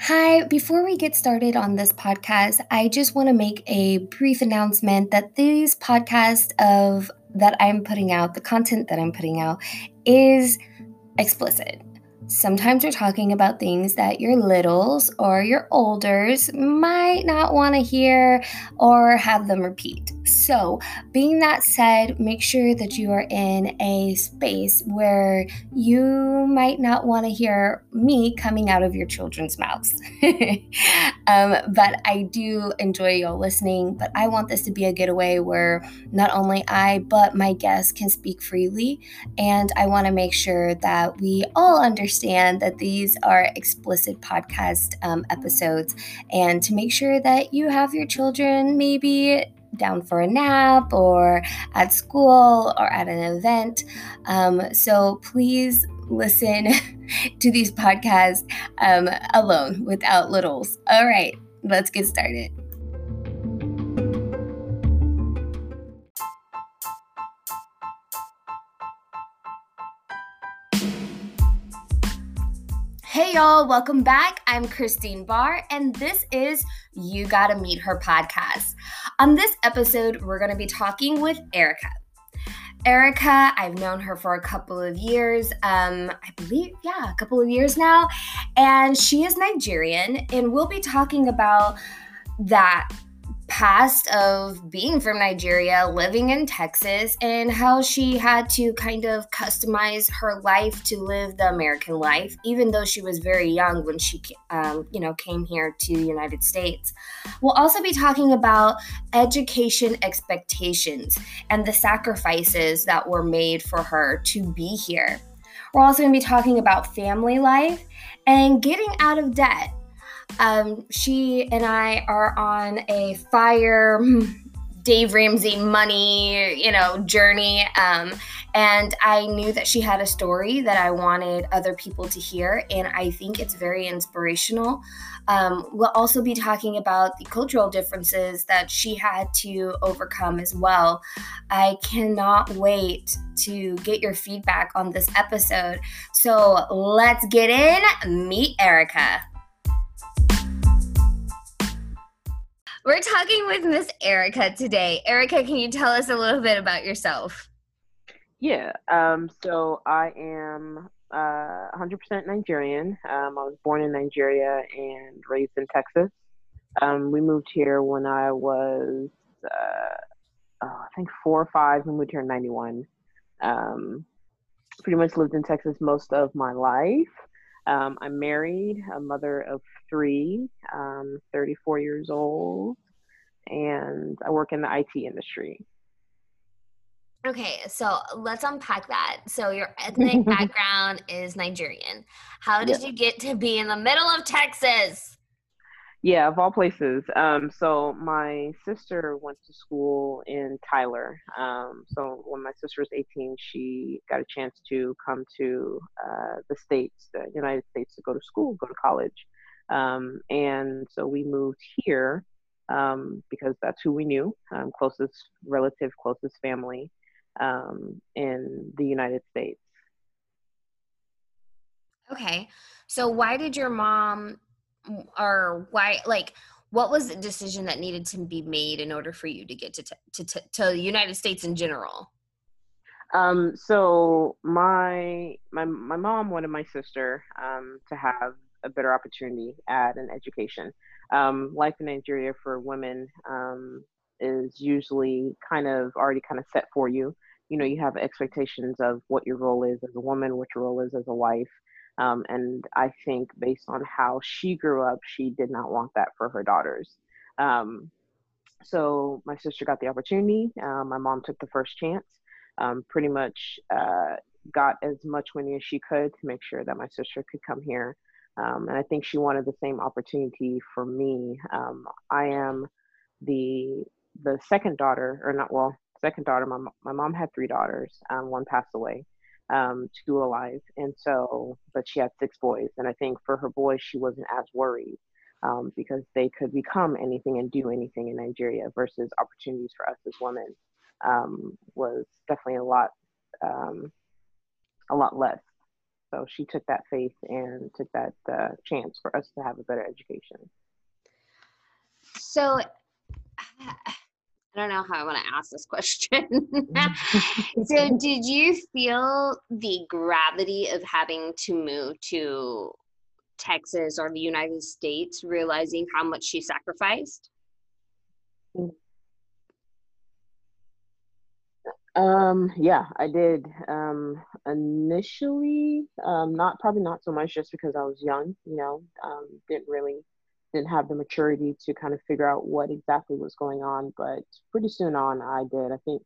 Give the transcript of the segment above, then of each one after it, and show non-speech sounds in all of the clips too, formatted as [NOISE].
Hi, before we get started on this podcast, I just want to make a brief announcement that these podcasts of that I'm putting out, the content that I'm putting out is explicit. Sometimes you're talking about things that your littles or your olders might not want to hear or have them repeat. So, being that said, make sure that you are in a space where you might not want to hear me coming out of your children's mouths. [LAUGHS] um, but I do enjoy y'all listening. But I want this to be a getaway where not only I, but my guests can speak freely. And I want to make sure that we all understand that these are explicit podcast um, episodes and to make sure that you have your children maybe down for a nap or at school or at an event. Um, so please listen [LAUGHS] to these podcasts um, alone without littles. All right, let's get started. Hey y'all, welcome back. I'm Christine Barr, and this is You Gotta Meet Her podcast. On this episode, we're gonna be talking with Erika. Erika, I've known her for a couple of years. Um, I believe, yeah, a couple of years now. And she is Nigerian, and we'll be talking about that past of being from Nigeria, living in Texas, and how she had to kind of customize her life to live the American life, even though she was very young when she, um, you know, came here to the United States. We'll also be talking about education expectations and the sacrifices that were made for her to be here. We're also going to be talking about family life and getting out of debt um, she and I are on a fire [LAUGHS] Dave Ramsey money, you know, journey. Um, and I knew that she had a story that I wanted other people to hear, and I think it's very inspirational. Um, we'll also be talking about the cultural differences that she had to overcome as well. I cannot wait to get your feedback on this episode. So let's get in. Meet Erika. We're talking with Miss Erika today. Erika, can you tell us a little bit about yourself? Yeah, um, so I am uh, 100% Nigerian. Um, I was born in Nigeria and raised in Texas. Um, we moved here when I was, uh, oh, I think, four or five. We moved here in 91. Um, pretty much lived in Texas most of my life. Um, I'm married, a mother of three, um, 34 years old, and I work in the IT industry. Okay, so let's unpack that. So your ethnic [LAUGHS] background is Nigerian. How did you get to be in the middle of Texas? Yeah, of all places. Um, so my sister went to school in Tyler. Um, so when my sister was 18, she got a chance to come to uh, the states, the United States, to go to school, go to college. Um, and so we moved here um, because that's who we knew, um, closest relative, closest family um, in the United States. Okay, so why did your mom or why like what was the decision that needed to be made in order for you to get to to to, to the United States in general? Um, so my my my mom wanted my sister um, to have a better opportunity at an education. Um, life in Nigeria for women um, is usually kind of already kind of set for you. You know, you have expectations of what your role is as a woman, what your role is as a wife, um, and I think based on how she grew up, she did not want that for her daughters. Um, so my sister got the opportunity. Uh, my mom took the first chance. Um, pretty much uh, got as much money as she could to make sure that my sister could come here. Um, and I think she wanted the same opportunity for me. Um, I am the the second daughter, or not well, second daughter. My my mom had three daughters. Um, one passed away um, two alive. And so, but she had six boys. And I think for her boys, she wasn't as worried um, because they could become anything and do anything in Nigeria versus opportunities for us as women um, was definitely a lot, um, a lot less. So she took that faith and took that uh, chance for us to have a better education. So I don't know how I want to ask this question. [LAUGHS] so, did you feel the gravity of having to move to Texas or the United States, realizing how much she sacrificed? Um, yeah, I did. Um, initially, um, not probably not so much just because I was young, you know, um, didn't really didn't have the maturity to kind of figure out what exactly was going on. But pretty soon on, I did. I think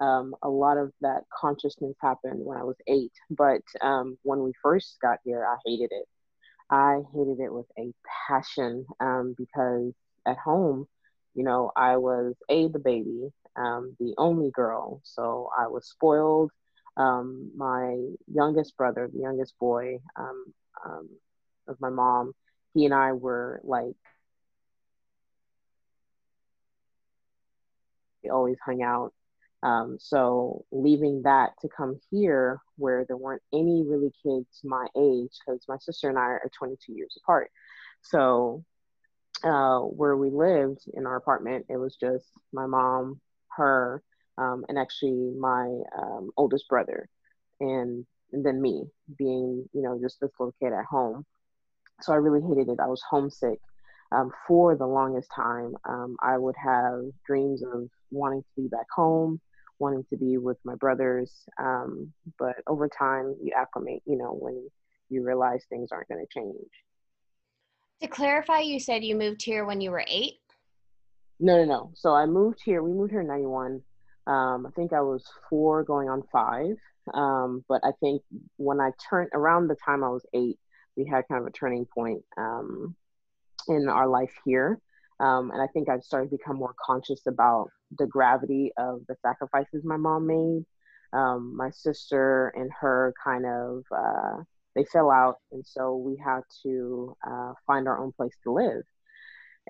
um, a lot of that consciousness happened when I was eight. But um, when we first got here, I hated it. I hated it with a passion um, because at home, you know, I was a the baby, um, the only girl, so I was spoiled. Um, my youngest brother, the youngest boy um, of my mom, he and I were like, we always hung out. Um, so leaving that to come here where there weren't any really kids my age, because my sister and I are 22 years apart. So uh, where we lived in our apartment, it was just my mom, her, um, and actually my um, oldest brother, and, and then me being, you know, just this little kid at home so I really hated it. I was homesick um, for the longest time. Um, I would have dreams of wanting to be back home, wanting to be with my brothers. Um, but over time, you acclimate, you know, when you realize things aren't going to change. To clarify, you said you moved here when you were eight? No, no, no. So I moved here. We moved here in 91. Um, I think I was four going on five. Um, but I think when I turned around the time I was eight, we had kind of a turning point um, in our life here. Um, and I think I've started to become more conscious about the gravity of the sacrifices my mom made. Um, my sister and her kind of uh, they fell out, and so we had to uh, find our own place to live.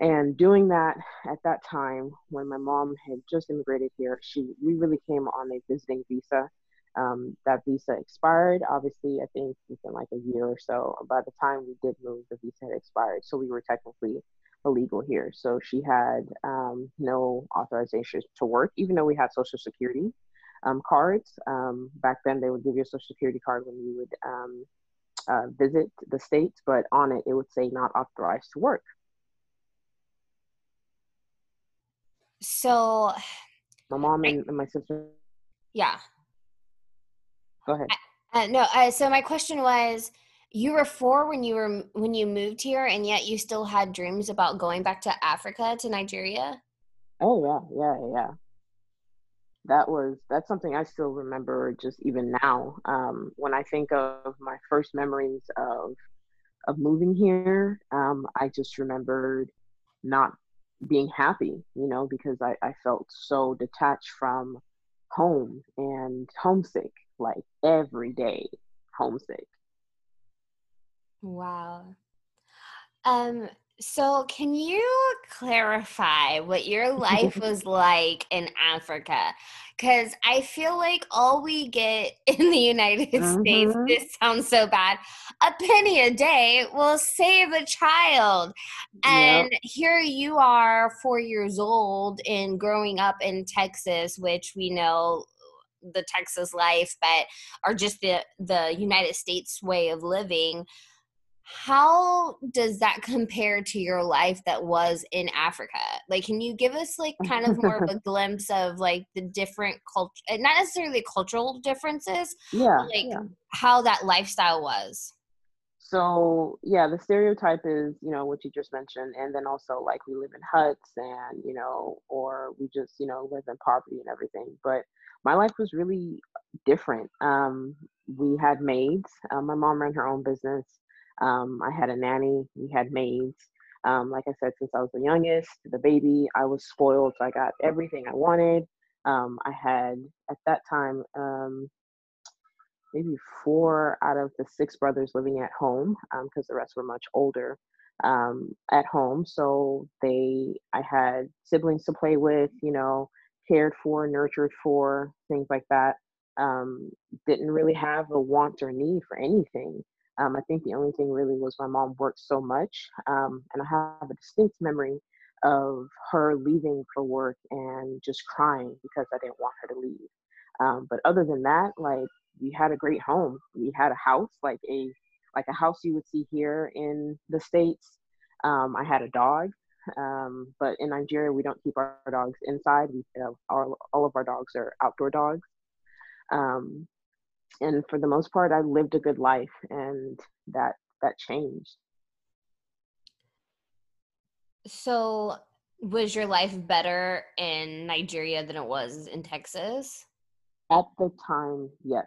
And doing that at that time, when my mom had just immigrated here, she we really came on a visiting visa, um, that visa expired. Obviously, I think within like a year or so. By the time we did move, the visa had expired, so we were technically illegal here. So she had um, no authorization to work, even though we had Social Security um, cards. Um, back then, they would give you a Social Security card when you would um, uh, visit the states, but on it, it would say not authorized to work. So, my mom and, and my sister. Yeah go ahead. Uh, no, uh, so my question was you were four when you were when you moved here and yet you still had dreams about going back to africa to nigeria? Oh yeah yeah yeah. That was that's something i still remember just even now. Um, when i think of my first memories of of moving here um, i just remembered not being happy you know because I, I felt so detached from home and homesick like every day homesick. Wow. Um so can you clarify what your life [LAUGHS] was like in Africa? Cuz I feel like all we get [LAUGHS] in the United mm-hmm. States this sounds so bad. A penny a day will save a child. And yep. here you are 4 years old and growing up in Texas which we know the Texas life, but are just the the United States way of living. How does that compare to your life that was in Africa? Like, can you give us like kind of more of a [LAUGHS] glimpse of like the different culture, eh, not necessarily cultural differences, yeah, like yeah. how that lifestyle was? so yeah the stereotype is you know what you just mentioned and then also like we live in huts and you know or we just you know live in poverty and everything but my life was really different. Um, we had maids. Uh, my mom ran her own business. Um, i had a nanny. We had maids. Um, like i said since i was the youngest the baby i was spoiled so i got everything i wanted. Um, i had at that time um, maybe four out of the six brothers living at home because the rest were much older at home. So they, I had siblings to play with, you know, cared for, nurtured for, things like that. Um, didn't really have a want or need for anything. Um, I think the only thing really was my mom worked so much, um, and I have a distinct memory of her leaving for work and just crying because I didn't want her to leave. Um, but other than that, like we had a great home. We had a house, like a like a house you would see here in the states. Um, I had a dog, um, but in Nigeria we don't keep our dogs inside. We uh, all, all of our dogs are outdoor dogs. Um, and for the most part, I lived a good life, and that that changed. So, was your life better in Nigeria than it was in Texas? At the time, yes.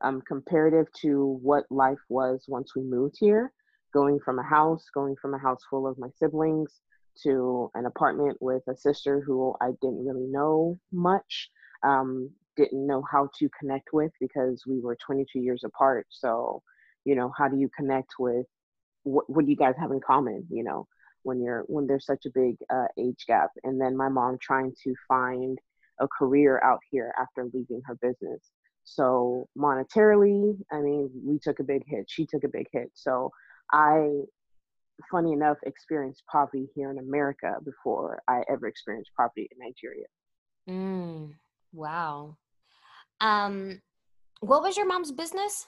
Um, comparative to what life was once we moved here, going from a house, going from a house full of my siblings to an apartment with a sister who I didn't really know much, um, didn't know how to connect with because we were 22 years apart. So, you know, how do you connect with what, what do you guys have in common? You know, when you're when there's such a big uh, age gap and then my mom trying to find a career out here after leaving her business so monetarily i mean we took a big hit she took a big hit so i funny enough experienced poverty here in america before i ever experienced poverty in nigeria. Mm, wow. Um what was your mom's business?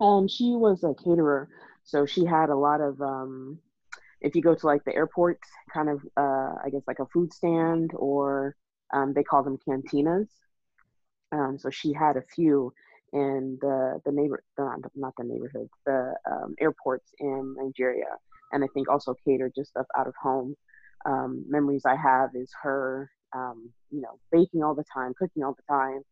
Um she was a caterer so she had a lot of um if you go to like the airport, kind of, uh, I guess like a food stand or um, they call them cantinas. Um, so she had a few in the the neighbor, uh, not the neighborhoods, the um, airports in Nigeria, and I think also catered just stuff out of home. Um, memories I have is her, um, you know, baking all the time, cooking all the time,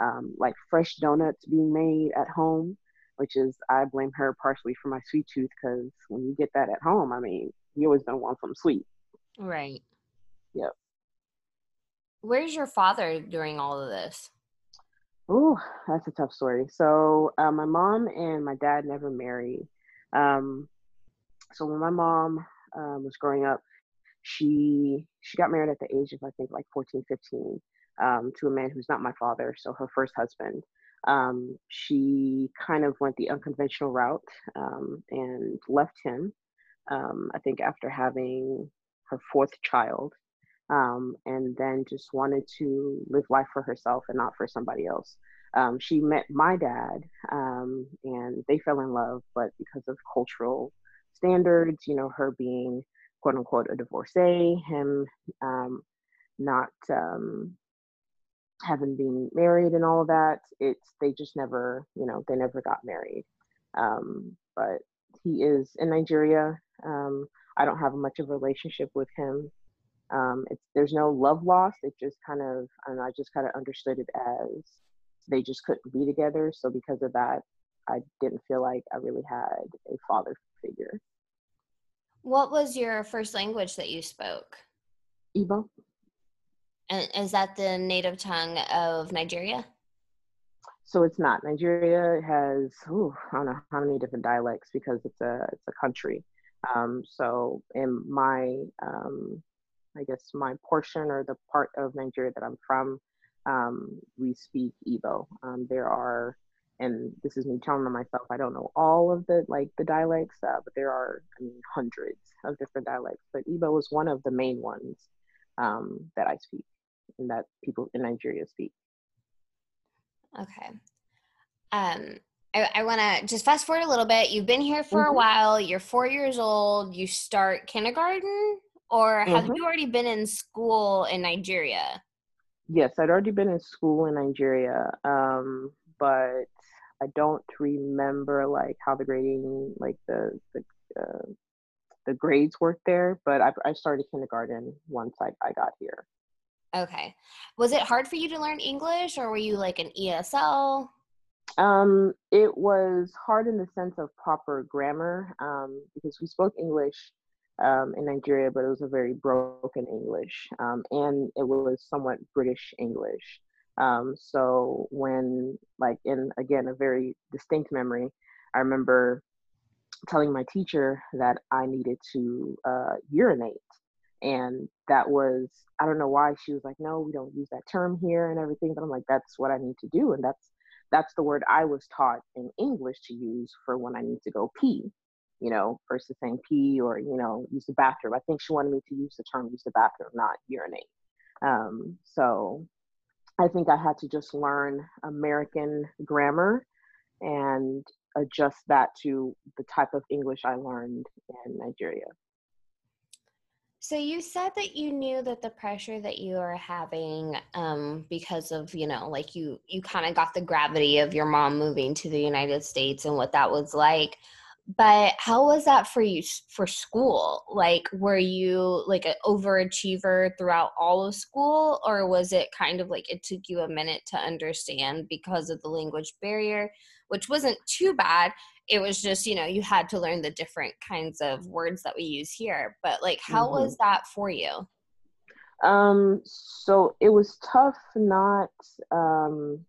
um, like fresh donuts being made at home which is I blame her partially for my sweet tooth because when you get that at home, I mean, you always gonna want something sweet. Right. Yep. Where's your father during all of this? Oh, that's a tough story. So uh, my mom and my dad never married. Um, so when my mom um, was growing up, she she got married at the age of I think like 14, 15 um, to a man who's not my father, so her first husband um, she kind of went the unconventional route um, and left him, um, I think, after having her fourth child, um, and then just wanted to live life for herself and not for somebody else. Um, she met my dad um, and they fell in love, but because of cultural standards, you know, her being quote unquote a divorcee, him not having been married and all of that, it's they just never, you know, they never got married. Um, but he is in Nigeria. Um, I don't have much of a relationship with him. Um, it's there's no love lost. It just kind of, and I just kind of understood it as they just couldn't be together. So because of that, I didn't feel like I really had a father figure. What was your first language that you spoke? Igbo. And is that the native tongue of Nigeria? So it's not. Nigeria has ooh, I don't know how many different dialects because it's a it's a country. Um, so in my um, I guess my portion or the part of Nigeria that I'm from, um, we speak Igbo. Um, there are, and this is me telling myself, I don't know all of the like the dialects, uh, but there are I mean hundreds of different dialects. But Igbo is one of the main ones um, that I speak and that people in Nigeria speak. Okay. Um, I, I want to just fast forward a little bit. You've been here for mm-hmm. a while. You're four years old. You start kindergarten, or have mm-hmm. you already been in school in Nigeria? Yes, I'd already been in school in Nigeria, um, but I don't remember like how the grading, like the the uh, the grades worked there. But I, I started kindergarten once I, I got here. Okay. Was it hard for you to learn English or were you like an ESL? Um, it was hard in the sense of proper grammar um, because we spoke English um, in Nigeria, but it was a very broken English um, and it was somewhat British English. Um, so when, like, in again, a very distinct memory, I remember telling my teacher that I needed to uh, urinate and that was I don't know why she was like, no, we don't use that term here and everything. But I'm like, that's what I need to do, and that's that's the word I was taught in English to use for when I need to go pee, you know, versus saying pee or you know use the bathroom. I think she wanted me to use the term use the bathroom, not urinate. Um, so I think I had to just learn American grammar and adjust that to the type of English I learned in Nigeria. So you said that you knew that the pressure that you were having um, because of you know like you you kind of got the gravity of your mom moving to the United States and what that was like. But how was that for you for school? Like were you like an overachiever throughout all of school or was it kind of like it took you a minute to understand because of the language barrier, which wasn't too bad it was just you know you had to learn the different kinds of words that we use here but like how mm-hmm. was that for you um so it was tough not um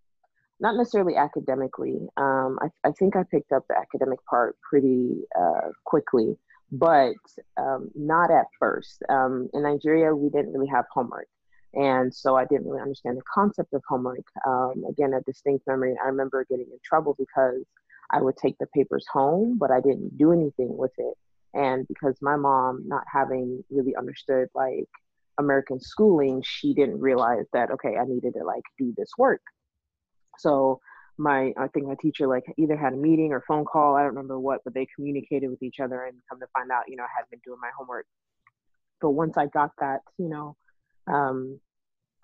not necessarily academically. Um i, I think i picked up the academic part pretty uh quickly but um, not at first. Um, in nigeria we didn't really have homework. And so i didn't really understand the concept of homework. Um, again a distinct memory. I remember getting in trouble because I would take the papers home, but I didn't do anything with it. And because my mom, not having really understood like American schooling, she didn't realize that, okay, I needed to like do this work. So my, I think my teacher like either had a meeting or phone call, I don't remember what, but they communicated with each other and come to find out, you know, I had been doing my homework. But once I got that, you know, um,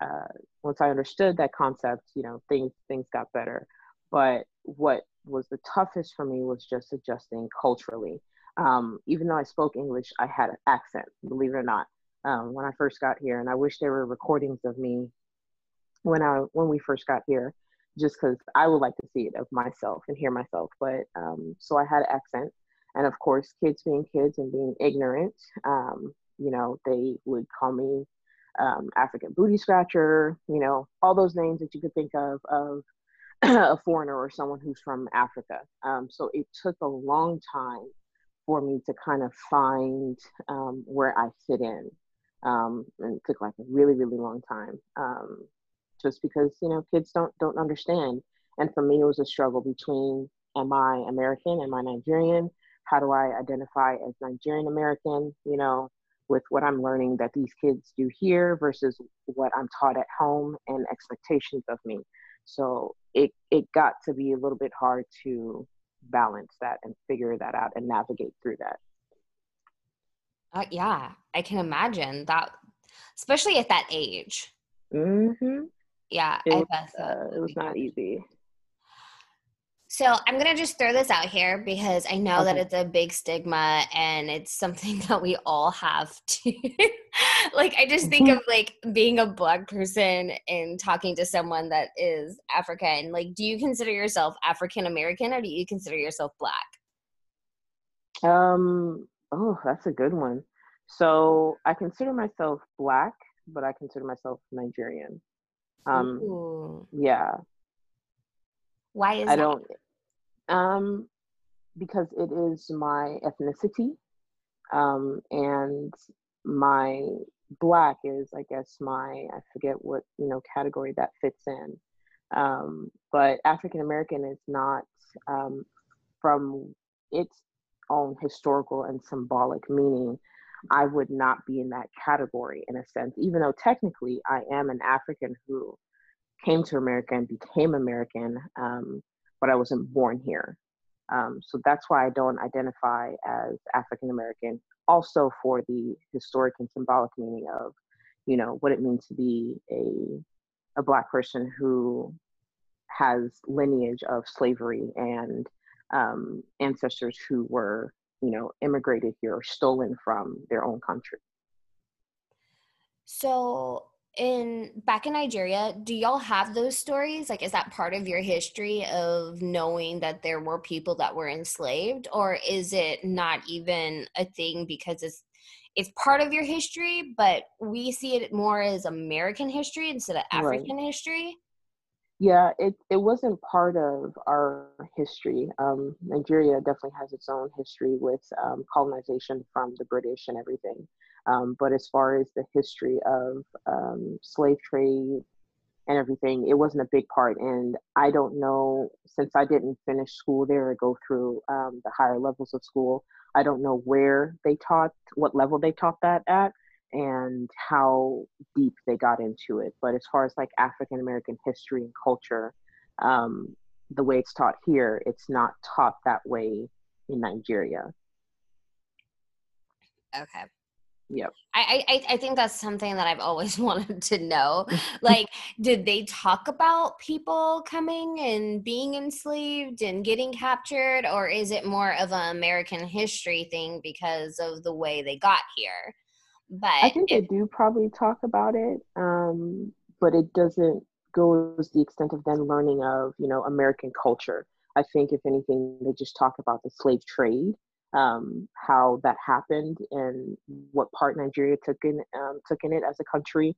uh, once I understood that concept, you know, things things got better. But what was the toughest for me was just adjusting culturally. Um, even though I spoke English, I had an accent, believe it or not, um, when I first got here. And I wish there were recordings of me when I when we first got here, just because I would like to see it of myself and hear myself. But um, so I had an accent, and of course, kids being kids and being ignorant, um, you know, they would call me um, African booty scratcher, you know, all those names that you could think of of [CLEARS THROAT] a foreigner or someone who's from Africa. Um, so it took a long time for me to kind of find um, where I fit in. Um, and it took like a really, really long time. Just because, you know, kids don't don't understand. And for me it was a struggle between am I American, am I Nigerian? How do I identify as Nigerian American, you know, with what I'm learning that these kids do here versus what I'm taught at home and expectations of me. So it it got to be a little bit hard to balance that and figure that out and navigate through that. Uh, yeah, I can imagine that, especially at that age. Mm-hmm. Yeah, it was, uh, it was not easy. So I'm gonna just throw this out here because I know okay. that it's a big stigma and it's something [LAUGHS] that we all have to. [LAUGHS] like I just think mm-hmm. of like being a black person and talking to someone that is African. Like, do you consider yourself African American or do you consider yourself black? Um. Oh, that's a good one. So I consider myself black, but I consider myself Nigerian. Um. Ooh. Yeah. Why is I that? don't um because it is my ethnicity. Um and my black is I guess my I forget what, you know, category that fits in. Um but African American is not um from its own historical and symbolic meaning I would not be in that category in a sense, even though technically I am an African who came to America and became American, um, but I wasn't born here. Um, so that's why I don't identify as African American. Also, for the historic and symbolic meaning of, you know, what it means to be a a black person who has lineage of slavery and um, ancestors who were, you know, immigrated here or stolen from their own country. So in back in Nigeria, do y'all have those stories? Like, is that part of your history of knowing that there were people that were enslaved, or is it not even a thing because it's it's part of your history, but we see it more as American history instead of African right. history? Yeah, it it wasn't part of our history. Um, Nigeria definitely has its own history with um, colonization from the British and everything. Um, but as far as the history of um, slave trade and everything, it wasn't a big part. And I don't know, since I didn't finish school there or go through um, the higher levels of school, I don't know where they taught, what level they taught that at, and how deep they got into it. But as far as like African American history and culture, um, the way it's taught here, it's not taught that way in Nigeria. Okay. Yep. I, I I think that's something that I've always [LAUGHS] wanted to know. [LAUGHS] like, did they talk about people coming and being enslaved and getting captured, or is it more of an American history thing because of the way they got here? But I think if, they do probably talk about it, um, but it doesn't go to the extent of them learning of you know American culture. I think if anything, they just talk about the slave trade um, how that happened and what part Nigeria took in um, took in it as a country,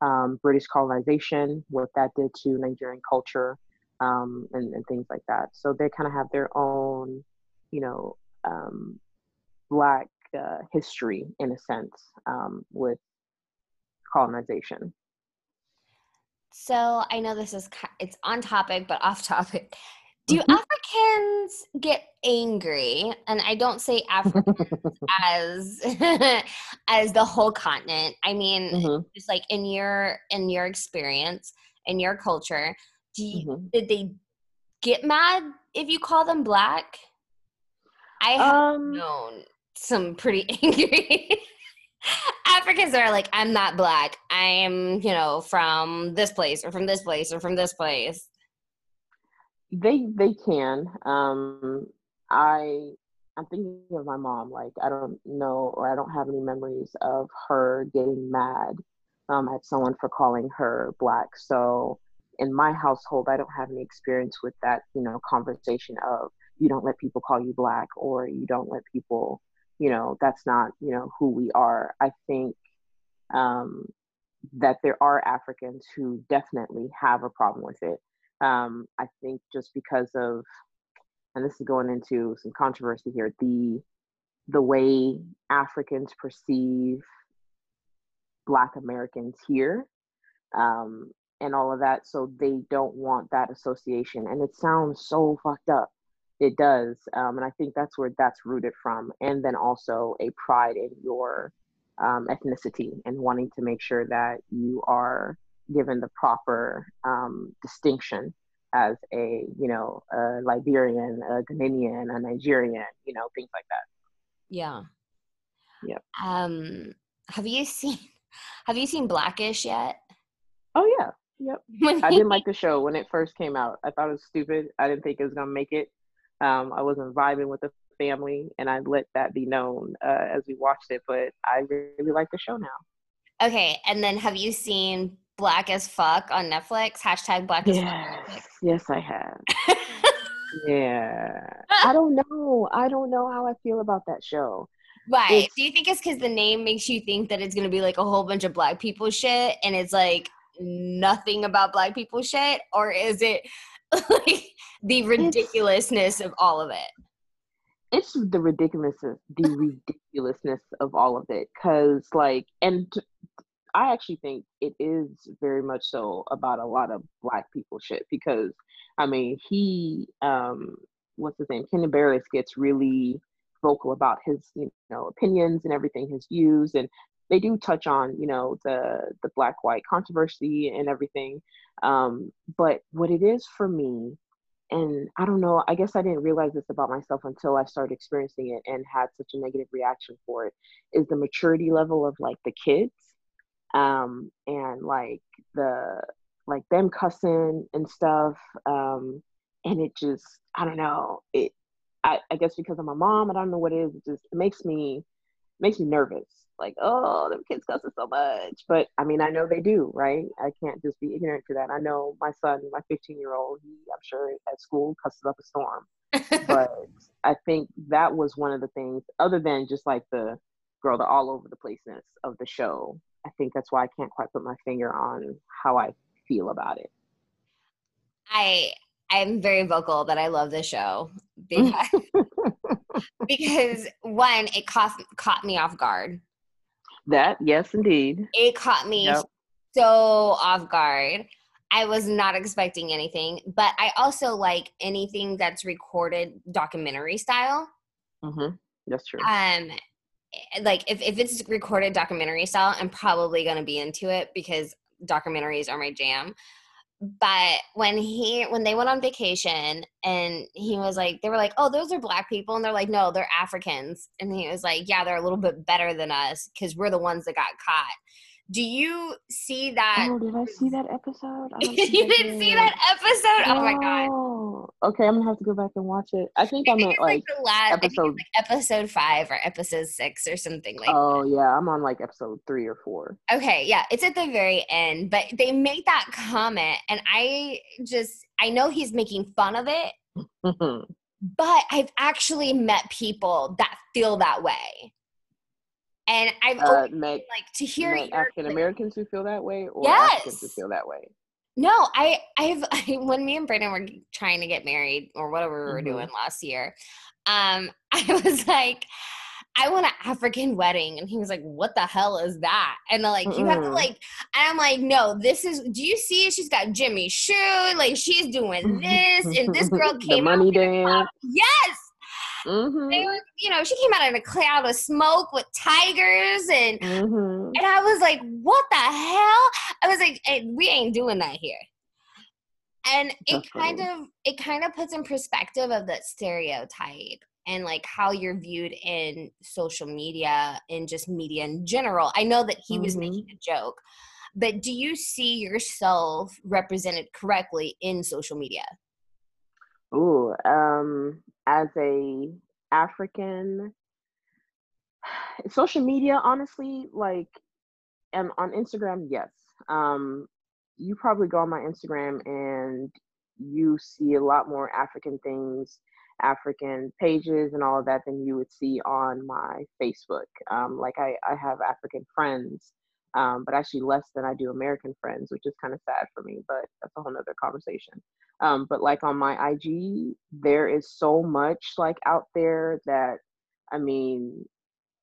um, British colonization, what that did to Nigerian culture, um, and, and, things like that. So they kind of have their own, you know, um, black uh, history in a sense um, with colonization. So I know this is it's on topic but off topic do mm-hmm. Africans get angry? And I don't say Africans [LAUGHS] as [LAUGHS] as the whole continent. I mean, mm-hmm. just like in your in your experience in your culture, do you, mm-hmm. did they get mad if you call them black? I have um, known some pretty [LAUGHS] angry Africans are like, I'm not black. I am, you know, from this place or from this place or from this place. They they can. Um, I I'm thinking of my mom. Like I don't know, or I don't have any memories of her getting mad um, at someone for calling her black. So in my household, I don't have any experience with that. You know, conversation of you don't let people call you black, or you don't let people. You know, that's not you know who we are. I think um, that there are Africans who definitely have a problem with it. Um, I think just because of, and this is going into some controversy here, the the way Africans perceive Black Americans here, um, and all of that, so they don't want that association, and it sounds so fucked up. It does, um, and I think that's where that's rooted from, and then also a pride in your um, ethnicity and wanting to make sure that you are given the proper um, distinction as a you know a Liberian, a Ghanaian, a Nigerian, you know things like that. Yeah. Yep. Um, have you seen [LAUGHS] Have you seen Blackish yet? Oh yeah. Yep. [LAUGHS] I didn't like the show when it first came out. I thought it was stupid. I didn't think it was gonna make it. Um, I wasn't vibing with the family, and I let that be known uh, as we watched it. But I really like the show now. Okay, and then have you seen Black as Fuck on Netflix? Hashtag Black as yes. Fuck. Yes, I have. [LAUGHS] yeah. I don't know. I don't know how I feel about that show. Right. It's, Do you think it's because the name makes you think that it's going to be like a whole bunch of black people shit and it's like nothing about black people shit? Or is it [LAUGHS] like the ridiculousness of all of it? It's the ridiculousness, the [LAUGHS] ridiculousness of all of it. Cause like, and I actually think it is very much so about a lot of black people shit because I mean he um what's his name? Kenya Barris gets really vocal about his, you know, opinions and everything, his views and they do touch on, you know, the the black white controversy and everything. Um, but what it is for me, and I don't know, I guess I didn't realize this about myself until I started experiencing it and had such a negative reaction for it, is the maturity level of like the kids um, and like the like them cussing and stuff. Um, and it just I don't know it. I, I guess because I'm a mom, I don't know what it is. It just it makes me makes me nervous. Like, oh, them kids cussing so much. But I mean, I know they do, right? I can't just be ignorant to that. I know my son, my 15 year old, he I'm sure at school cusses up a storm. [LAUGHS] but I think that was one of the things, other than just like the girl, the all over the placeness of the show. I think that's why I can't quite put my finger on how I feel about it. I I'm very vocal that I love this show [LAUGHS] because because one it caught caught me off guard. That yes, indeed. It caught me yep. so off guard. I was not expecting anything, but I also like anything that's recorded documentary style. Mm-hmm. That's true. Um, like if, if it's recorded documentary style, I'm probably gonna be into it because documentaries are my jam. But when he when they went on vacation and he was like they were like, Oh, those are black people and they're like, No, they're Africans and he was like, Yeah, they're a little bit better than us because we're the ones that got caught. Do you see that? Oh, did I see that episode? [LAUGHS] you didn't see that episode? Oh, oh my god. Oh, okay, I'm gonna have to go back and watch it. I think I'm at like, like the last episode, like episode five or episode six or something like. Oh that. yeah, I'm on like episode three or four. Okay, yeah, it's at the very end, but they make that comment, and I just I know he's making fun of it, [LAUGHS] but I've actually met people that feel that way. And I've uh, like to hear African Americans who feel that way, or yes. Africans who feel that way. No, I, I've [LAUGHS] I, when me and Brandon were trying to get married or whatever we were mm-hmm. doing last year, um, [LAUGHS] I was like, I want an African wedding, and he was like, "What the hell is that?" And like, you have to like, and I'm like, "No, this is. Do you see? She's got Jimmy Choo, like she's doing [LAUGHS] this, and this girl came the money dance. Yes, Mm-hmm. They were, you know, she came out in a cloud of smoke with tigers, and mm-hmm. and I was like, "What the hell?" I was like, hey, "We ain't doing that here." And it kind of it kind of puts in perspective of that stereotype and like how you're viewed in social media and just media in general. I know that he mm-hmm. was making a joke, but do you see yourself represented correctly in social media? Ooh, um, as a African [SIGHS] social media, honestly, like and on Instagram, yes. Um, you probably go on my Instagram and you see a lot more African things, African pages and all of that than you would see on my Facebook. Um, like I, I have African friends, um, but actually less than I do American friends, which is kind of sad for me, but that's a whole nother conversation. Um, but like on my IG, there is so much like out there that I mean,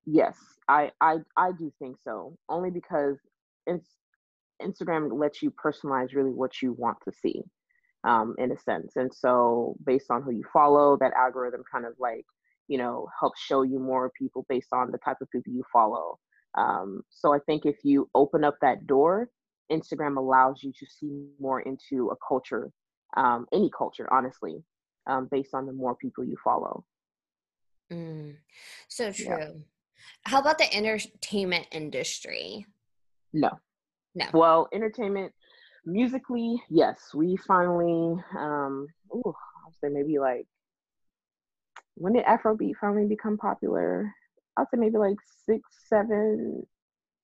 yes, I I I do think so. Only because it's Instagram lets you personalize really what you want to see, um, in a sense. And so based on who you follow, that algorithm kind of like, you know, helps show you more people based on the type of people you follow. Um, so I think if you open up that door, Instagram allows you to see more into a culture um, any culture, honestly, um, based on the more people you follow. Mm, so true. Yeah. How about the entertainment industry? No. No. Well, entertainment, musically, yes, we finally, um, ooh, I'll say maybe like, when did Afrobeat finally become popular? I'll say maybe like six, seven,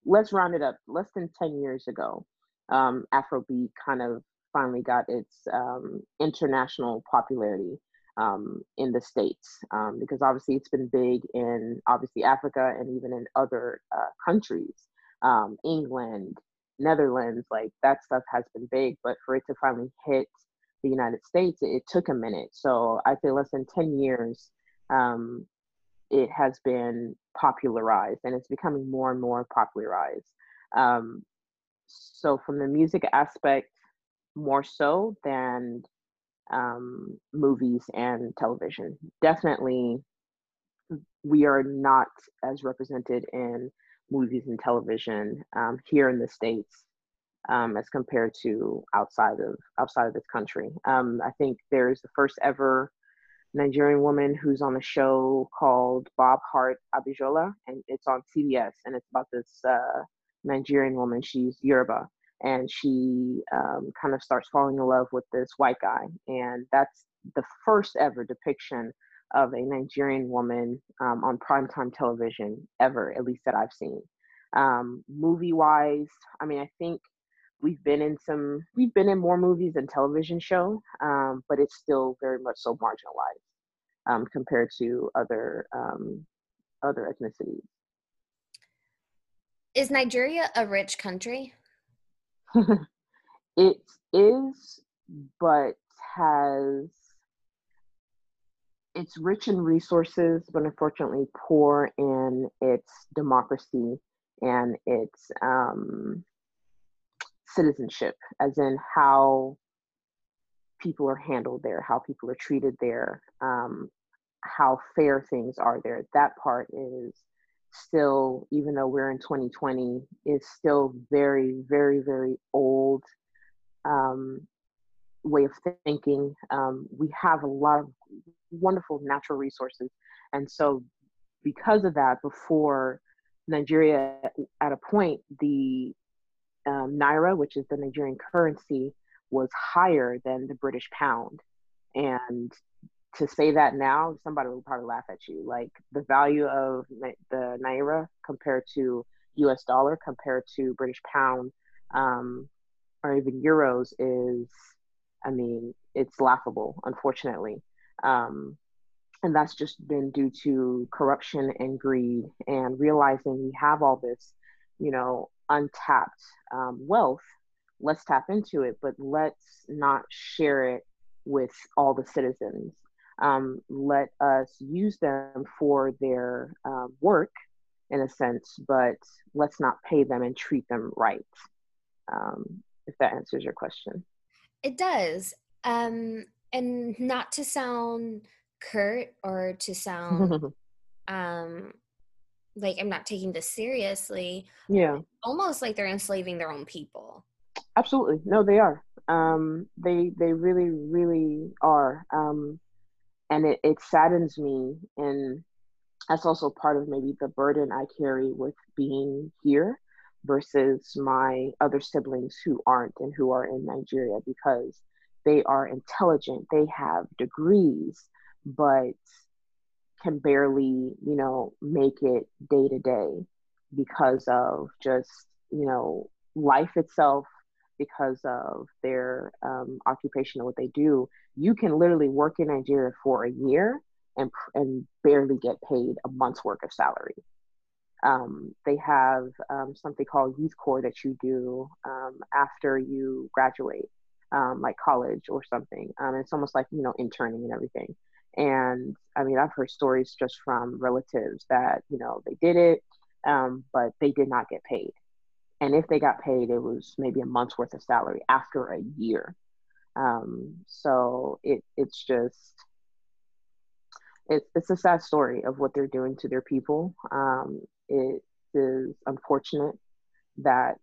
let's round it up, less than 10 years ago. Um, Afrobeat kind of finally got its um, international popularity um, in the states um, because obviously it's been big in obviously Africa and even in other uh, countries, um, England, Netherlands, like that stuff has been big. But for it to finally hit the United States, it, it took a minute. So I say less than ten years. Um, it has been popularized and it's becoming more and more popularized. Um, so from the music aspect more so than um, movies and television. Definitely, we are not as represented in movies and television um, here in the states um, as compared to outside of outside of this country. Um, I think there's the first ever Nigerian woman who's on a show called Bob Hearts Abishola, and it's on CBS, and it's about this uh, Nigerian woman. She's Yoruba, and she um, kind of starts falling in love with this white guy and that's the first ever depiction of a nigerian woman um, on primetime television ever at least that i've seen um, movie wise i mean i think we've been in some we've been in more movies than television show um, but it's still very much so marginalized um, compared to other um, other ethnicities. Is nigeria a rich country? [LAUGHS] It is, but has it's rich in resources, but unfortunately poor in its democracy and it's um, citizenship, as in how people are handled there, how people are treated there, um, how fair things are there. That part is still, even though we're in 2020, is still very, very, very old um, way of thinking. Um, we have a lot of wonderful natural resources. And so, because of that, before Nigeria, at a point, the um, naira, which is the Nigerian currency, was higher than the British pound. And to say that now, somebody would probably laugh at you. Like the value of the naira compared to US dollar compared to British pound um, or even euros is, I mean, it's laughable, unfortunately. Um, and that's just been due to corruption and greed and realizing we have all this, you know, untapped um, wealth. Let's tap into it, but let's not share it with all the citizens um, let us use them for their uh, work in a sense, but let's not pay them and treat them right. Um, if that answers your question. It does. Um, and not to sound curt or to sound [LAUGHS] um, like I'm not taking this seriously. Yeah. Almost like they're enslaving their own people. Absolutely. No, they are. Um, they they really, really are. Um, and it, it saddens me and that's also part of maybe the burden i carry with being here versus my other siblings who aren't and who are in nigeria because they are intelligent they have degrees but can barely you know make it day to day because of just you know life itself because of their um, occupation and what they do, you can literally work in Nigeria for a year and and barely get paid a month's worth of salary. Um, they have um, something called Youth Corps that you do um, after you graduate, um, like college or something. Um, it's almost like you know interning and everything. And I mean, I've heard stories just from relatives that you know they did it, but they did not get paid. And if they got paid it was maybe a month's worth of salary after a year. Um, so it it's just it, it's a sad story of what they're doing to their people. Um, it is unfortunate that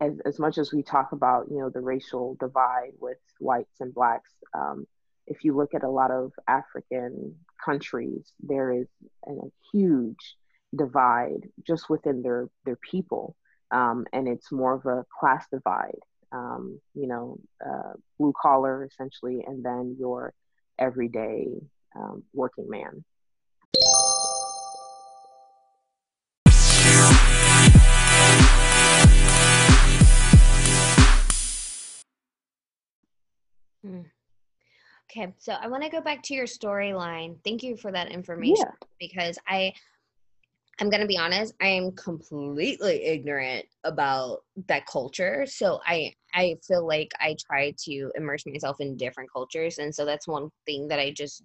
as, as much as we talk about you know the racial divide with whites and blacks um, if you look at a lot of african countries there is a huge divide just within their their people um, and it's more of a class divide. Um, you know, uh, blue collar essentially, and then your everyday um, working man. Okay, so I want to go back to your storyline. Thank you for that information yeah. because I I'm going to be honest, I am completely ignorant about that culture. So I I feel like I try to immerse myself in different cultures and so that's one thing that I just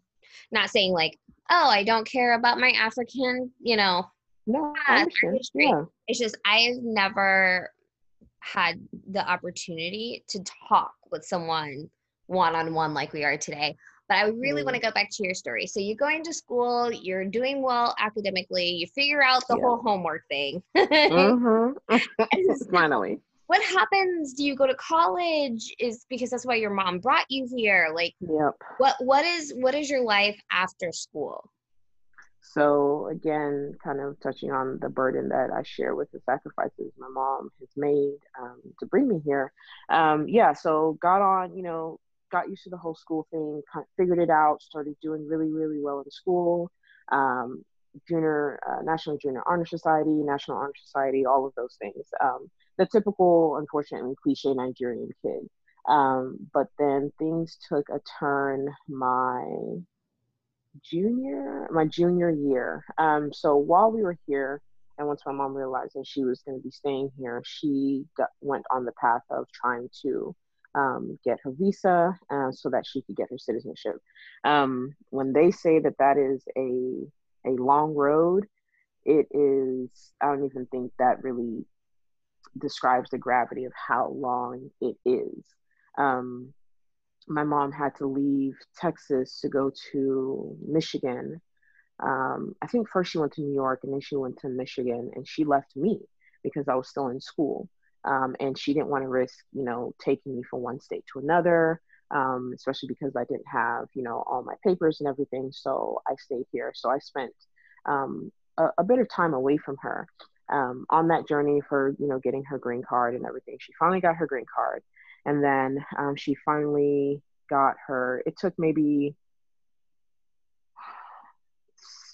not saying like, "Oh, I don't care about my African, you know, no, ah, history." Yeah. It's just I've never had the opportunity to talk with someone one on one like we are today. But I really mm. want to go back to your story. So you're going to school, you're doing well academically, you figure out the yeah. whole homework thing. [LAUGHS] mm-hmm. [LAUGHS] Finally. What happens? Do you go to college? Is because that's why your mom brought you here. Like yep. what what is what is your life after school? So again, kind of touching on the burden that I share with the sacrifices my mom has made um, to bring me here. Um, yeah, so got on, you know, got used to the whole school thing, kind of figured it out, started doing really, really well in school. Um, junior, uh, National Junior Honor Society, National Honor Society, all of those things. Um, the typical, unfortunately, cliche Nigerian kid. Um, but then things took a turn my junior, my junior year. Um, so while we were here, and once my mom realized that she was going to be staying here, she got, went on the path of trying to um, get her visa uh, so that she could get her citizenship. Um, when they say that that is a a long road, it is i don't even think that really describes the gravity of how long it is. Um, my mom had to leave texas to go to michigan. Um, i think first she went to new york and then she went to michigan and she left me because i was still in school um, and she didn't want to risk you know taking me from one state to another um, especially because I didn't have, you know, all my papers and everything. So I stayed here. So I spent um, a, a, bit of time away from her um, on that journey for, you know, getting her green card and everything. She finally got her green card. And then um, she finally got her, it took maybe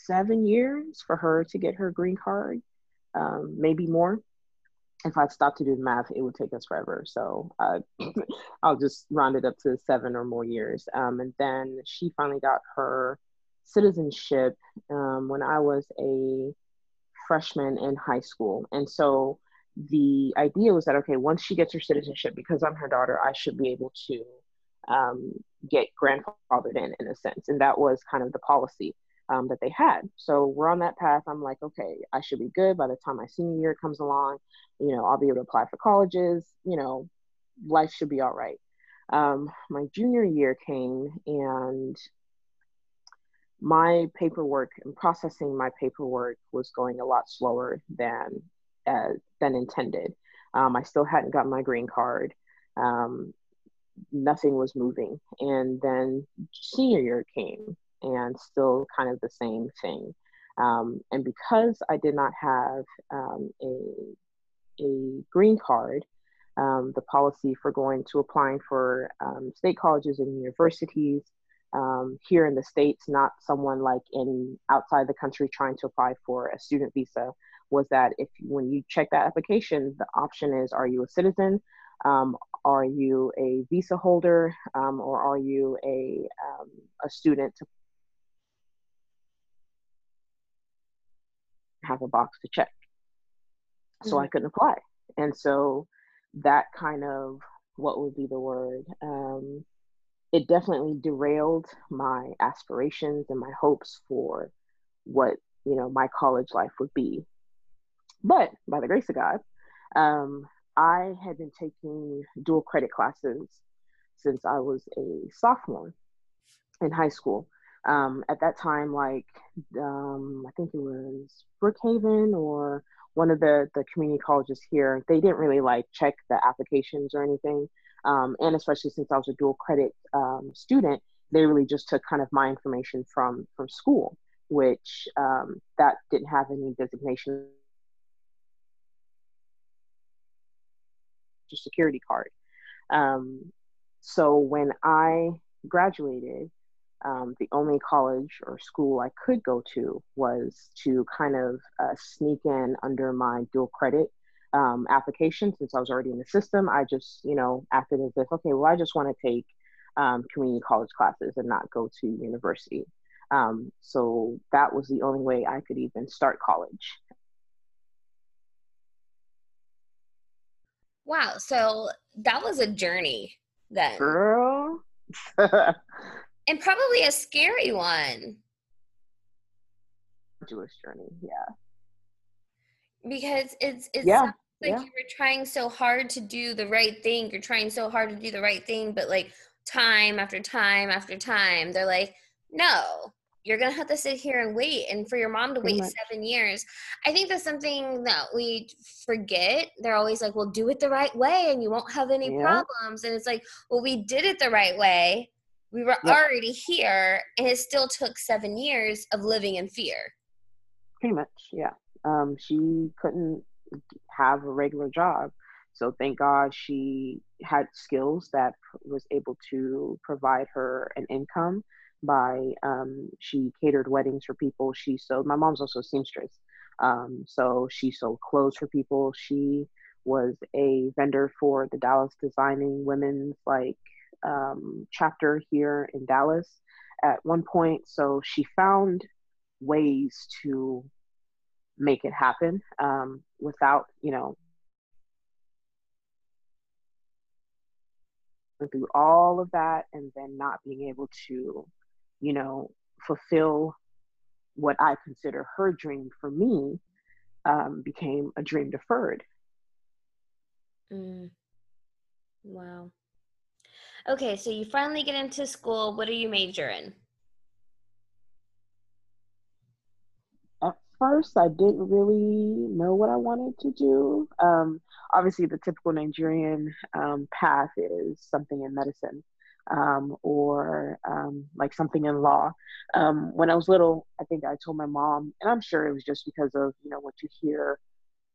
seven years for her to get her green card, um, maybe more if I stopped to do the math, it would take us forever. So uh, [CLEARS THROAT] I'll just round it up to seven or more years. Um, and then she finally got her citizenship um, when I was a freshman in high school. And so the idea was that, okay, once she gets her citizenship, because I'm her daughter, I should be able to um, get grandfathered in, in a sense. And that was kind of the policy um, that they had. So we're on that path. I'm like, okay, I should be good by the time my senior year comes along. You know, I'll be able to apply for colleges. You know, life should be all right. Um, my junior year came and my paperwork and processing my paperwork was going a lot slower than uh, than intended. Um, I still hadn't gotten my green card. Um, nothing was moving, and then senior year came, and still kind of the same thing. Um, and because I did not have um, a, a green card, um, the policy for going to applying for um, state colleges and universities um, here in the states, not someone like in outside the country trying to apply for a student visa, was that if when you check that application, the option is: Are you a citizen? Um, are you a visa holder or are you a, a student to have a box to check. So mm-hmm. I couldn't apply. And so that kind of what would be the word? Um, it definitely derailed my aspirations and my hopes for what you know my college life would be. But by the grace of God, um, I had been taking dual credit classes since I was a sophomore in high school um, at that time, like um, I think it was Brookhaven or one of the the community colleges here, they didn't really like check the applications or anything. Um, and especially since I was a dual credit um, student, they really just took kind of my information from from school, which um, that didn't have any designation security card. Um, so when I graduated, um, the only college or school I could go to was to kind of uh, sneak in under my dual credit um, application since I was already in the system. I just, you know, acted as if, okay, well, I just want to take um, community college classes and not go to university. Um, so that was the only way I could even start college. Wow. So that was a journey then. Girl. [LAUGHS] and probably a scary one. Jewish journey, yeah. Because it's it's yeah, like yeah. you were trying so hard to do the right thing. You're trying so hard to do the right thing, but like time after time after time, they're like, no, you're gonna have to sit here and wait and for your mom to Pretty wait much. seven years i think that's something that we forget they're always like well do it the right way and you won't have any yeah. problems and it's like well we did it the right way we were yep. already here, and it still took seven years of living in fear. Pretty much, yeah. Um, she couldn't have a regular job. So thank God she had skills that was able to provide her an income by um, she catered weddings for people. She sewed. My mom's also a seamstress, um, so she sold clothes for people. She was a vendor for the Dallas Designing Women's like um, chapter here in Dallas at one point. So she found ways to make it happen um, without, you know, through all of that and then not being able to, you know, fulfill what I consider her dream for me um, became a dream deferred. Mm. Wow. Okay, so you finally get into school. What are you majoring? In? At first, I didn't really know what I wanted to do. Um, obviously, the typical Nigerian um, path is something in medicine um, or um, like something in law. Um, when I was little, I think I told my mom, and I'm sure it was just because of you know what you hear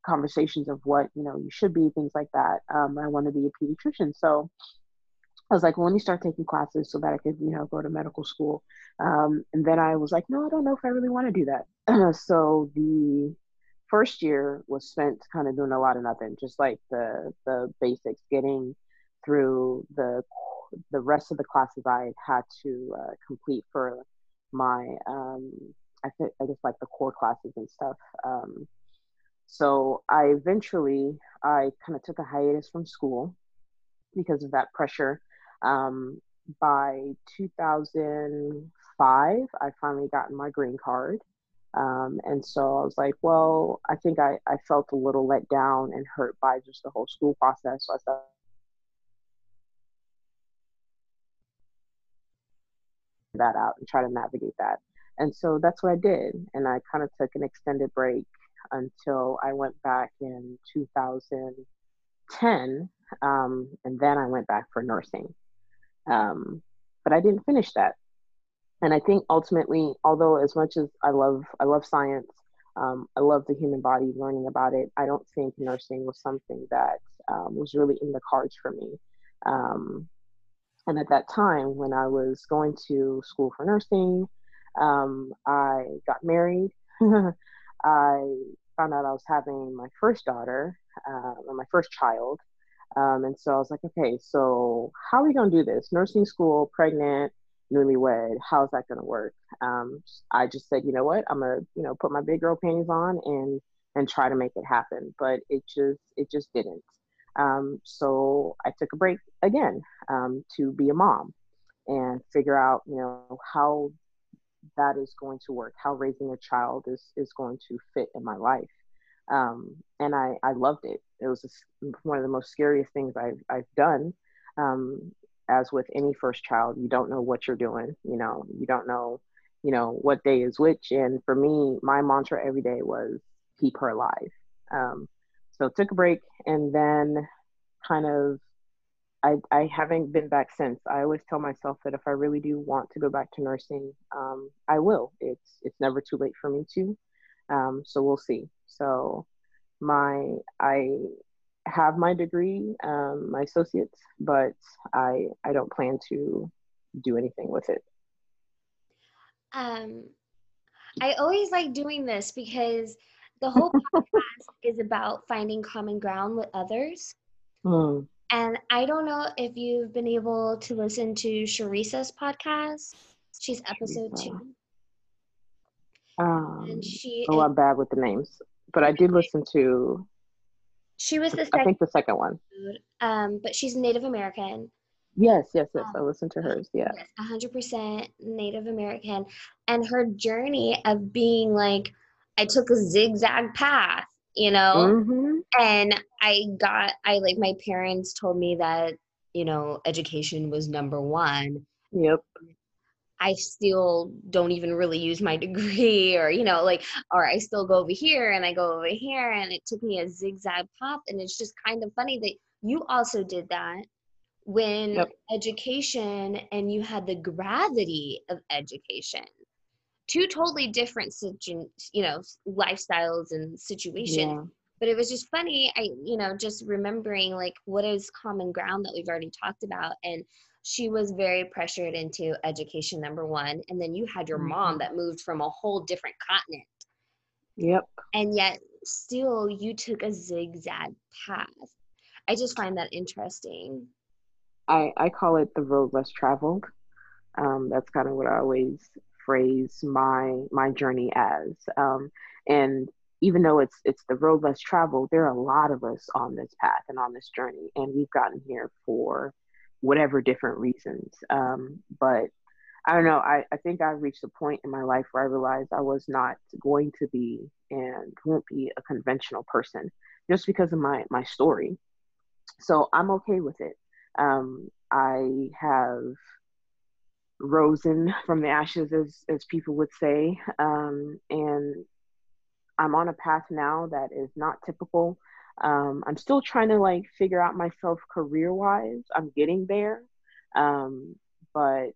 conversations of what you know you should be things like that um, i want to be a pediatrician so i was like well, let me start taking classes so that i could you know go to medical school um, and then i was like no i don't know if i really want to do that [CLEARS THROAT] so the first year was spent kind of doing a lot of nothing just like the the basics getting through the the rest of the classes i had to uh, complete for my um, I think I guess like the core classes and stuff. Um, so I eventually I kind of took a hiatus from school because of that pressure. Um, by 2005, I finally gotten my green card. Um, and so I was like, well, I think I, I felt a little let down and hurt by just the whole school process. So I thought that out and try to navigate that. And so that's what I did. And I kind of took an extended break until I went back in 2010. Um, and then I went back for nursing. Um, but I didn't finish that. And I think ultimately, although as much as I love, I love science, um, I love the human body, learning about it. I don't think nursing was something that um, was really in the cards for me. Um, and at that time, when I was going to school for nursing, um, I got married. [LAUGHS] I found out I was having my first daughter, uh, my first child. Um, and so I was like, okay, so how are we going to do this? Nursing school, pregnant, newlywed, how's that going to work? Um, I just said, you know what, I'm going to, you know, put my big girl panties on and, and try to make it happen. But it just, it just didn't. Um, so I took a break again um, to be a mom and figure out, you know, how that is going to work, how raising a child is is going to fit in my life. Um, and I, I loved it. It was one of the most scariest things I've, I've done. Um, as with any first child, you don't know what you're doing. You know, you don't know, you know, what day is which. And for me, my mantra every day was keep her alive. Um, so took a break and then kind of I, I haven't been back since. I always tell myself that if I really do want to go back to nursing, um, I will. It's it's never too late for me to. Um, so we'll see. So my I have my degree, um, my associates, but I I don't plan to do anything with it. Um, I always like doing this because the whole [LAUGHS] podcast is about finding common ground with others. Mm. And I don't know if you've been able to listen to Sharisa's podcast. She's episode Sharisa. two. Um, and she oh, I'm bad with the names, but I did listen to. She was the second. I think the second one. Um, but she's Native American. Yes, yes, yes. Um, I listened to hers. Yeah. Yes, 100% Native American, and her journey of being like, I took a zigzag path you know mm-hmm. and i got i like my parents told me that you know education was number one yep i still don't even really use my [LAUGHS] degree or you know like or i still go over here and i go over here and it took me a zigzag path and it's just kind of funny that you also did that when yep. education and you had the gravity of education two totally different you know lifestyles and situations yeah. but it was just funny i you know just remembering like what is common ground that we've already talked about and she was very pressured into education number one and then you had your mm-hmm. mom that moved from a whole different continent. Yep. And yet still you took a zigzag path. I just find that interesting. I i call it the road less traveled. Um, that's kind of what i always phrase my my journey as. Um, and even though it's it's the road less traveled, there are a lot of us on this path and on this journey, and we've gotten here for whatever different reasons. Um, but I don't know. I, I think I reached a point in my life where I realized I was not going to be and won't be a conventional person just because of my, my story. So I'm okay with it. Um, I have risen from the ashes, as, as people would say. Um, and I'm on a path now that is not typical. Um, I'm still trying to like figure out myself career wise. I'm getting there. Um, but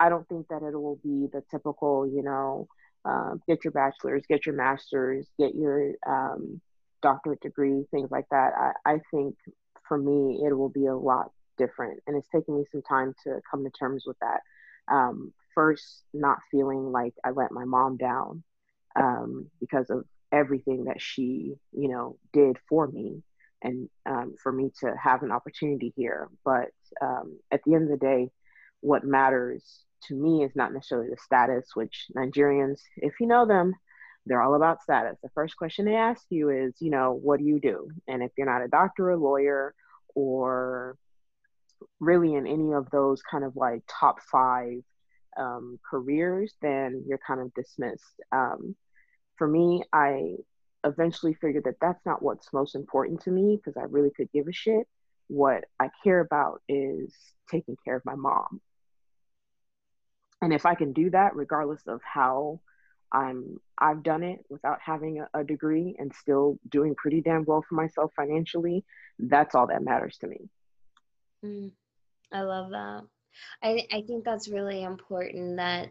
I don't think that it will be the typical, you know, uh, get your bachelor's, get your master's, get your um, doctorate degree, things like that. I, I think for me, it will be a lot different. And it's taken me some time to come to terms with that. Um, first, not feeling like I let my mom down um, because of everything that she, you know, did for me and um, for me to have an opportunity here. But um, at the end of the day, what matters to me is not necessarily the status, which Nigerians, if you know them, they're all about status. The first question they ask you is, you know, what do you do? And if you're not a doctor, a lawyer, or really in any of those kind of like top five um, careers, then you're kind of dismissed. Um, for me, I eventually figured that that's not what's most important to me because I really could give a shit. What I care about is taking care of my mom. And if I can do that, regardless of how I'm I've done it without having a, a, degree and still doing pretty damn well for myself financially. That's all that matters to me. Mm, I love that. I I think that's really important that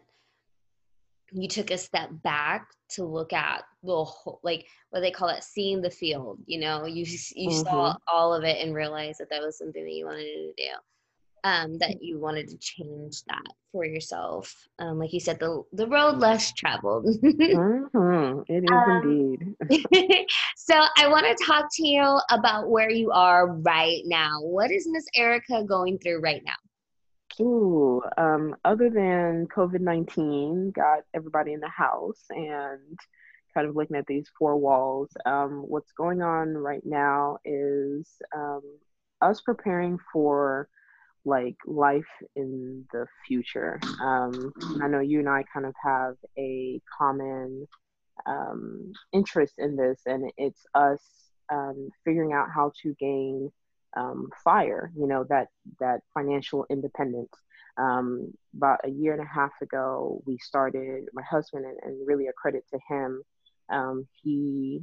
you took a step back to look at the whole, like what they call it, seeing the field. You know, you you mm-hmm. saw all of it and realized that that was something that you wanted to do um, that you wanted to change that for yourself. Um, like you said, the the road less traveled. mm-hmm. It [LAUGHS] is um, indeed. [LAUGHS] so I want to talk to you about where you are right now. What is Miss Erika going through right now? Ooh, um, other than COVID nineteen, got everybody in the house and kind of looking at these four walls. Um, what's going on right now is um, us preparing for like life in the future. Um, I know you and I kind of have a common um, interest in this, and it's us um, figuring out how to gain um, fire. You know that that financial independence. Um, about a year and a half ago, we started. My husband, and, and really a credit to him, um, he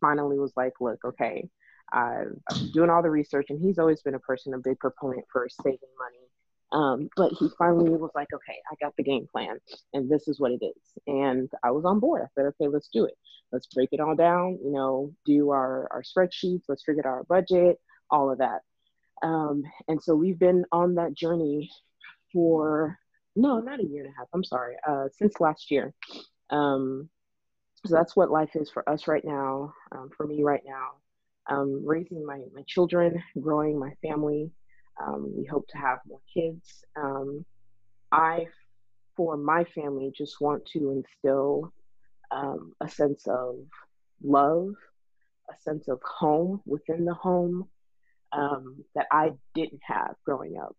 finally was like, "Look, okay." I'm doing all the research, and he's always been a person, a big proponent for saving money. Um, but he finally was like, okay, I got the game plan, and this is what it is. And I was on board. I said, okay, let's do it. Let's break it all down, you know, do our, our spreadsheets, let's figure out our budget, all of that. Um, and so we've been on that journey for, no, not a year and a half, I'm sorry, uh, since last year. Um, so that's what life is for us right now, um, for me right now um, raising my, my children, growing my family. Um, we hope to have more kids. Um, I, for my family, just want to instill a sense of love, a sense of home within the home um, that I didn't have growing up.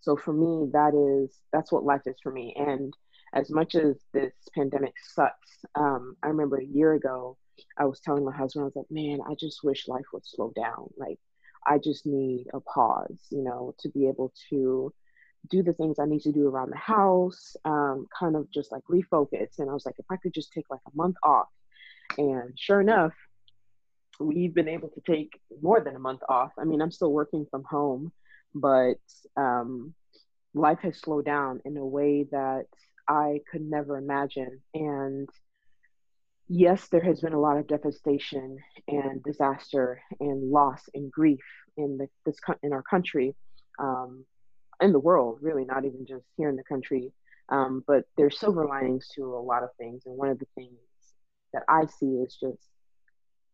So for me, that is that's what life is for me. And as much as this pandemic sucks, um, I remember a year ago I was telling my husband, I was like, man, I just wish life would slow down. Like, I just need a pause, you know, to be able to do the things I need to do around the house, um, kind of just like refocus. And I was like, if I could just take like a month off. And sure enough, we've been able to take more than a month off. I mean, I'm still working from home, but um, life has slowed down in a way that I could never imagine. And yes, there has been a lot of devastation and disaster and loss and grief in the, this in our country, um, in the world, really, not even just here in the country. Um, but there's silver linings to a lot of things, and one of the things that I see is just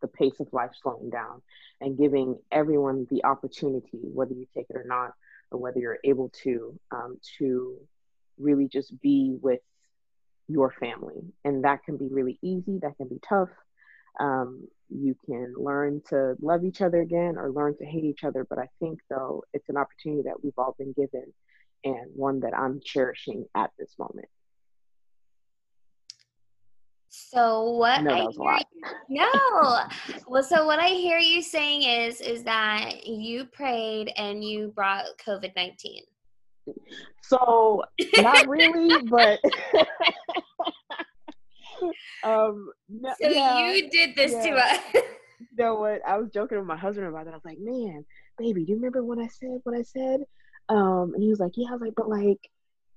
the pace of life slowing down and giving everyone the opportunity, whether you take it or not, or whether you're able to, um, to really just be with your family. And that can be really easy, that can be tough. Um, you can learn to love each other again or learn to hate each other. But I think, though, it's an opportunity that we've all been given. and one that I'm cherishing at this moment. So what? No, that was a lot. no. well, so what I hear you saying is is that you prayed and you brought COVID nineteen. So not really, but [LAUGHS] um. No, so yeah, you did this yeah. to us. you know what? I was joking with my husband about that. I was like, "Man, baby, do you remember what I said? What I said?" Um, and he was like, "Yeah." I was like, "But like,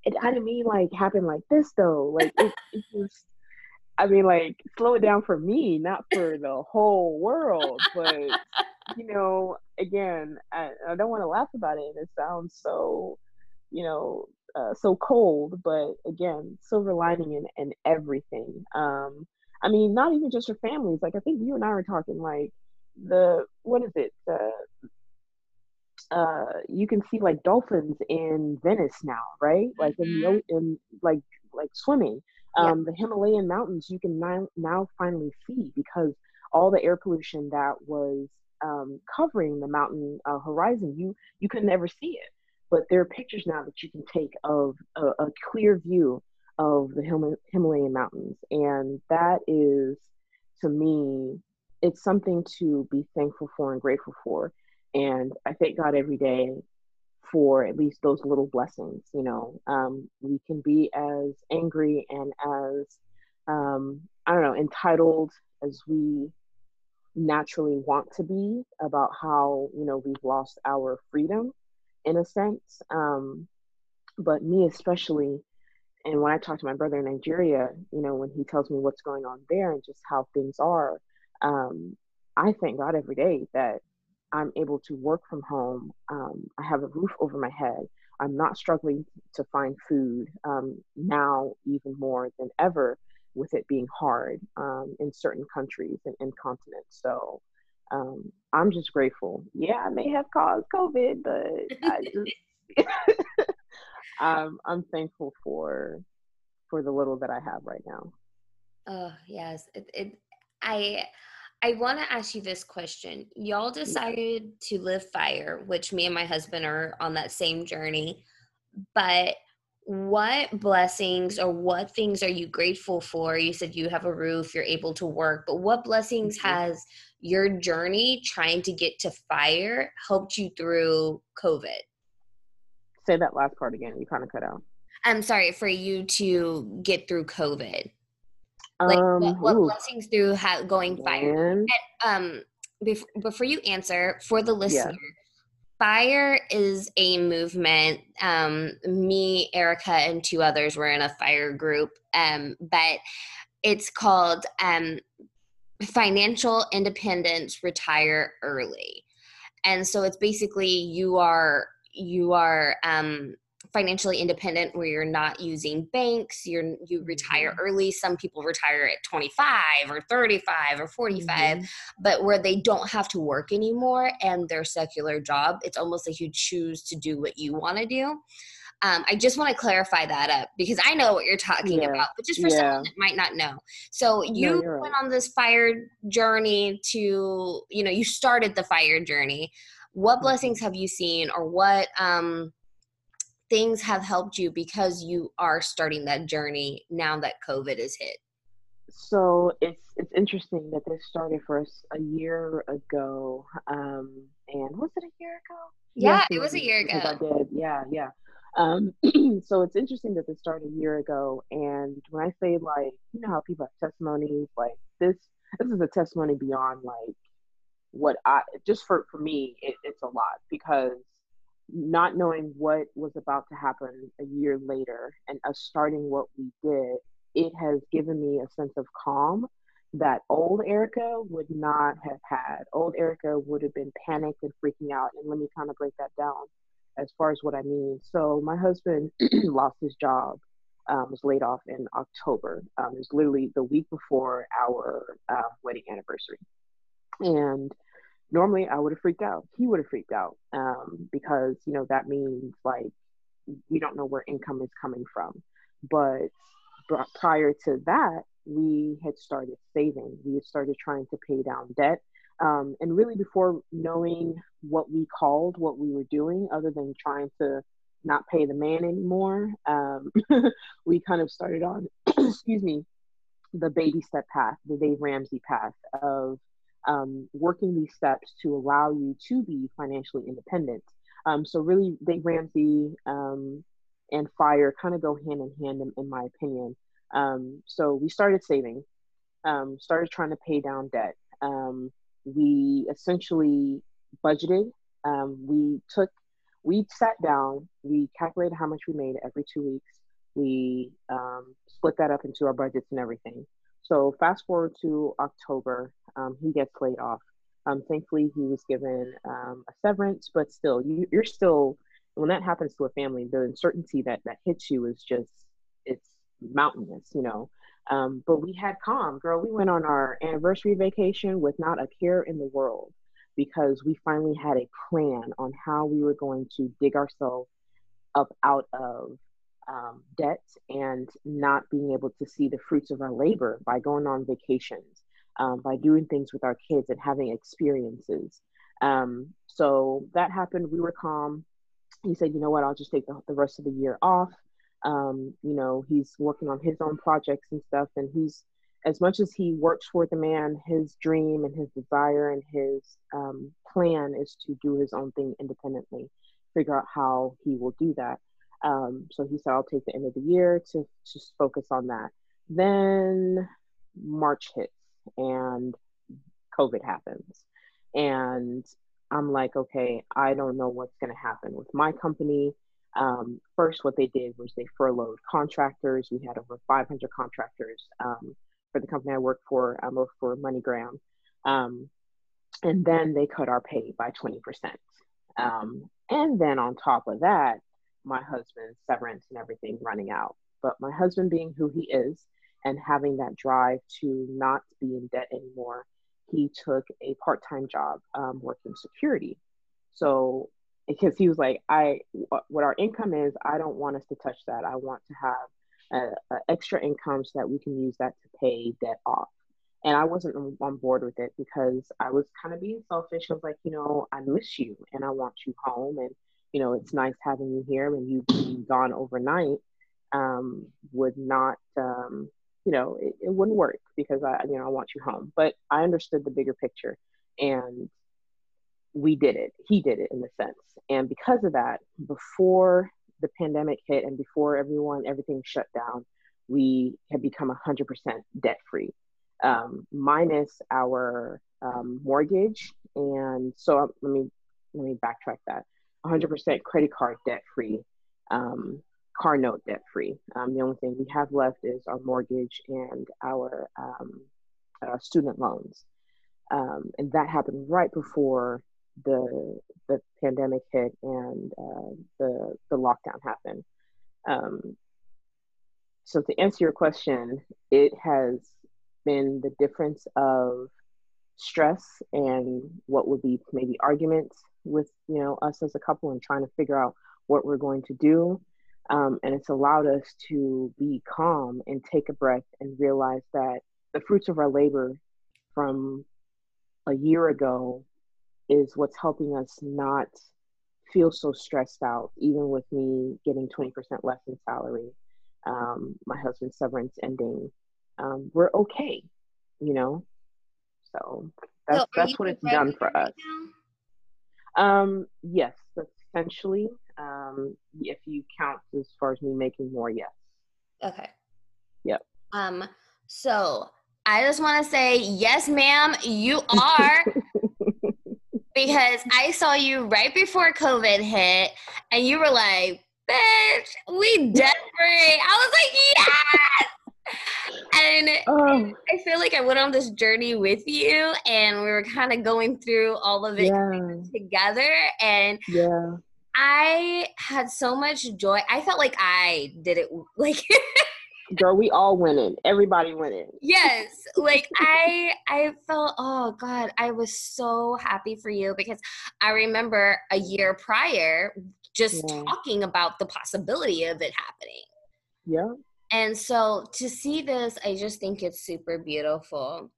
it, I didn't mean like happen like this though. Like it, it just." I mean, like, slow it down for me, not for the whole world. But, [LAUGHS] you know, again, I, I don't want to laugh about it. It sounds so, you know, uh, so cold. But again, silver lining in, in everything. Um, I mean, not even just for families. Like, I think you and I were talking, like, the, what is it? Uh, uh, you can see like dolphins in Venice now, right? Like mm-hmm. in the in like like swimming um, yeah. the Himalayan mountains you can now, now finally see because all the air pollution that was um, covering the mountain uh, horizon, you you could never see it. But there are pictures now that you can take of a, a clear view of the Him- Himalayan mountains, and that is to me, it's something to be thankful for and grateful for. And I thank God every day for at least those little blessings. You know, um, we can be as angry and as um, I don't know entitled as we naturally want to be about how you know we've lost our freedom in a sense. Um, but me especially, and when I talk to my brother in Nigeria, you know, when he tells me what's going on there and just how things are, um, I thank God every day that I'm able to work from home. Um, I have a roof over my head. I'm not struggling to find food um, now, even more than ever, with it being hard um, in certain countries and, and continents. So um, I'm just grateful. Yeah, I may have caused COVID, but I just [LAUGHS] [LAUGHS] um, I'm thankful for for the little that I have right now. Oh yes, it, it I I want to ask you this question. Y'all decided to live fire, which me and my husband are on that same journey. But what blessings or what things are you grateful for? You said you have a roof, you're able to work, but what blessings mm-hmm. has your journey trying to get to fire helped you through COVID? Say that last part again. You kind of cut out. I'm sorry for you to get through COVID. Like um, what, what blessings through ha- going fire? And, um, before, before you answer, for the listener, yeah. Fire is a movement. Um, me, Erika, and two others were in a fire group, um, but it's called um, Financial Independence Retire Early. And so it's basically you are you are um, financially independent where you're not using banks you're you retire mm-hmm. early some people retire at 25 or 35 or 45 mm-hmm. but where they don't have to work anymore and their secular job it's almost like you choose to do what you want to do um, I just want to clarify that up because I know what you're talking yeah. about, but just for yeah. someone that might not know. So you no, went right. on this fire journey to, you know, you started the fire journey. What mm-hmm. blessings have you seen, or what um, things have helped you because you are starting that journey now that COVID has hit? So it's it's interesting that this started for us a year ago. Um, and was it a year ago? Yeah, yes, it was a year ago. I did. Yeah, yeah. Um, [CLEARS THROAT] so it's interesting that this started a year ago. And when I say like, you know how people have testimonies, like this, this is a testimony beyond like what I just for for me, it, it's a lot because not knowing what was about to happen a year later and us starting what we did, it has given me a sense of calm that old Erika would not have had. Old Erika would have been panicked and freaking out. And let me kind of break that down as far as what I mean. So my husband [CLEARS THROAT] lost his job, um, was laid off in October. Um, it was literally the week before our uh, wedding anniversary. And normally I would have freaked out. He would have freaked out um, because you know that means like we don't know where income is coming from. But prior to that, we had started saving. We had started trying to pay down debt. Um, and really, before knowing what we called what we were doing, other than trying to not pay the man anymore. Um, [LAUGHS] we kind of started on, [CLEARS THROAT] excuse me, the baby step path, the Dave Ramsey path of um, working these steps to allow you to be financially independent. Um, so really, Dave Ramsey um, and fire kind of go hand in hand, in, in my opinion. Um, so we started saving, um, started trying to pay down debt. Um, we essentially budgeted. we took, we sat down, we calculated how much we made every two weeks. We split that up into our budgets and everything. So fast forward to October, um, he gets laid off. Um, thankfully, he was given um, a severance, but still, you, you're still when that happens to a family, the uncertainty that that hits you is just it's mountainous, you know. Um, but we had calm, girl. We went on our anniversary vacation with not a care in the world because we finally had a plan on how we were going to dig ourselves up out of um, debt and not being able to see the fruits of our labor by going on vacations, um, by doing things with our kids and having experiences. Um, so that happened. We were calm. He said, you know what, I'll just take the, the rest of the year off. Um, you know, he's working on his own projects and stuff. And he's, as much as he works for the man, his dream and his desire and his um, plan is to do his own thing independently, figure out how he will do that. Um, so he said, I'll take the end of the year to just focus on that. Then March hits and COVID happens. And I'm like, okay, I don't know what's going to happen with my company. Um, first, what they did was they furloughed contractors. We had over 500 contractors um, for the company I work for. I work for MoneyGram. Um, and then they cut our pay by 20%. Um, and then on top of that, my husband's severance and everything running out. But my husband being who he is and having that drive to not be in debt anymore, he took a part-time job um, working security. So because he was like, I what our income is, I don't want us to touch that. I want to have an extra income so that we can use that to pay debt off. And I wasn't on board with it because I was kind of being selfish. I was like, you know, I miss you and I want you home and you know, it's nice having you here when you being gone overnight um, would not, um, you know, it, it wouldn't work because I, you know, I want you home. But I understood the bigger picture and we did it. He did it in a sense. And because of that, before the pandemic hit and before everyone, everything shut down, we had become 100% debt free, um, minus our um, mortgage. And so um, let me let me backtrack that. 100% credit card debt free, um, car note debt free. Um, the only thing we have left is our mortgage and our um, uh, student loans. Um, and that happened right before the the pandemic hit and uh, the the lockdown happened. Um, so to answer your question, it has been the difference of stress and what would be maybe arguments with you know us as a couple and trying to figure out what we're going to do. Um, and it's allowed us to be calm and take a breath and realize that the fruits of our labor from a year ago is what's helping us not feel so stressed out even with me getting 20% less in salary um, my husband's severance ending. Um, we're okay you know? So that's so that's what it's done for us. now? Um, yes, essentially. Um, if you count as far as me making more, yes. Okay. Yep. Um, so I just want to say, yes, ma'am, you are. [LAUGHS] because I saw you right before COVID hit, and you were like, bitch, we [LAUGHS] free. I was like, yes and oh. I feel like I went on this journey with you, and we were kind of going through all of it yeah. together. And yeah, I had so much joy. I felt like I did it. [LAUGHS] Like, girl, we all went in. Everybody went in. Yes, like [LAUGHS] I, I felt. Oh God, I was so happy for you because I remember a year prior just yeah. talking about the possibility of it happening. Yeah and so to see this, I just think it's super beautiful.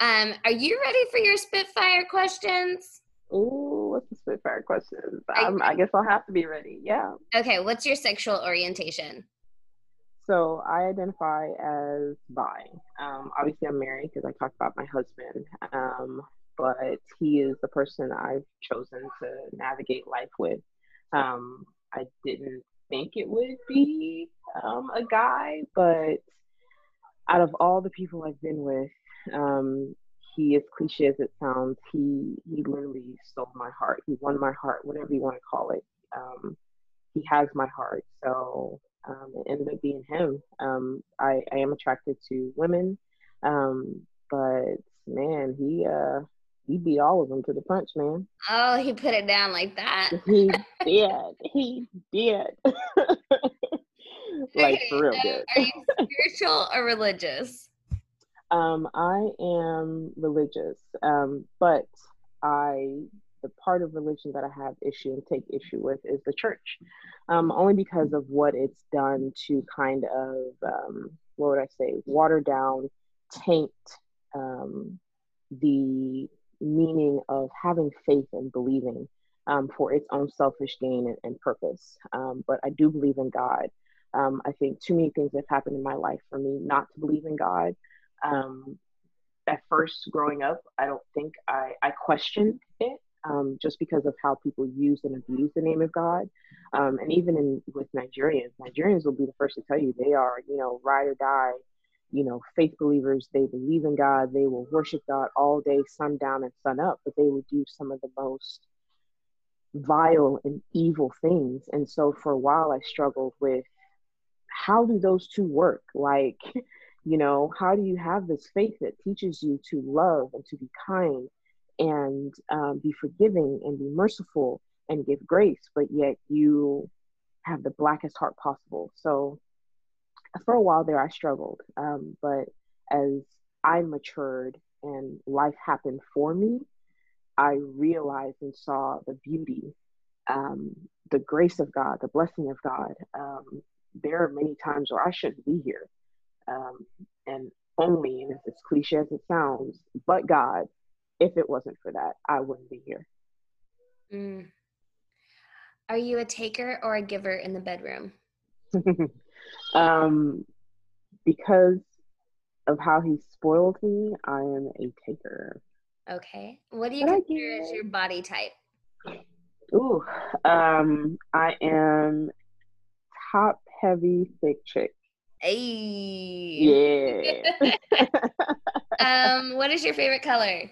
Um, are you ready for your Spitfire questions? Ooh, what's the Spitfire question? Um, I guess I'll have to be ready. Yeah. Okay, what's your sexual orientation? So I identify as bi. Um, obviously, I'm married because I talked about my husband, um, but he is the person I've chosen to navigate life with. Um, I didn't think it would be um, a guy, but out of all the people I've been with, um, he, as cliche as it sounds, he he literally stole my heart. He won my heart, whatever you want to call it. Um, he has my heart, so um, it ended up being him. Um, I, I am attracted to women, um, but man, he uh, he beat all of them to the punch, man. Oh, he put it down like that. [LAUGHS] he [LAUGHS] did. He did. [LAUGHS] like okay, for real uh, Are you spiritual or religious? Um, I am religious, um, but I the part of religion that I have issue and take issue with is the church, um, only because of what it's done to kind of um, what would I say, water down, taint um, the meaning of having faith and believing um, for its own selfish gain and, and purpose. Um, but I do believe in God. Um, I think too many things have happened in my life for me not to believe in God. Um, at first, growing up, I don't think I, I questioned it um, just because of how people use and abuse the name of God. Um, and even in with Nigerians, Nigerians will be the first to tell you they are, you know, ride or die, you know, faith believers. They believe in God. They will worship God all day, sundown and sun up, but they will do some of the most vile and evil things. And so for a while, I struggled with how do those two work? Like, [LAUGHS] you know, how do you have this faith that teaches you to love and to be kind and um, be forgiving and be merciful and give grace, but yet you have the blackest heart possible? So for a while there, I struggled. Um, but as I matured and life happened for me, I realized and saw the beauty, um, the grace of God, the blessing of God, um, there are many times where I shouldn't be here. Um, and only, and it's as cliche as it sounds, but God, if it wasn't for that, I wouldn't be here. Mm. Are you a taker or a giver in the bedroom? [LAUGHS] um, because of how he spoiled me, I am a taker. Okay. What do you but consider as your body type? Ooh, um, I am top heavy thick chick. Hey. Yeah. [LAUGHS] [LAUGHS] um, what is your favorite color?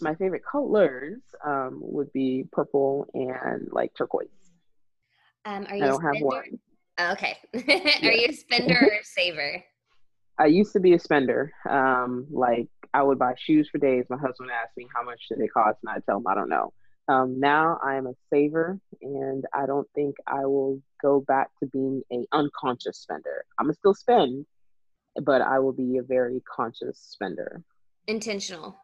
My favorite colors um, would be purple and like turquoise. Um, are you I don't have one. Okay. [LAUGHS] are you a spender or a saver? I used to be a spender. Um, like I would buy shoes for days. My husband asked me how much did they cost, and I tell him I don't know. Um, now I am a saver, and I don't think I will go back to being a unconscious spender. I'm gonna still spend, but I will be a very conscious spender. Intentional.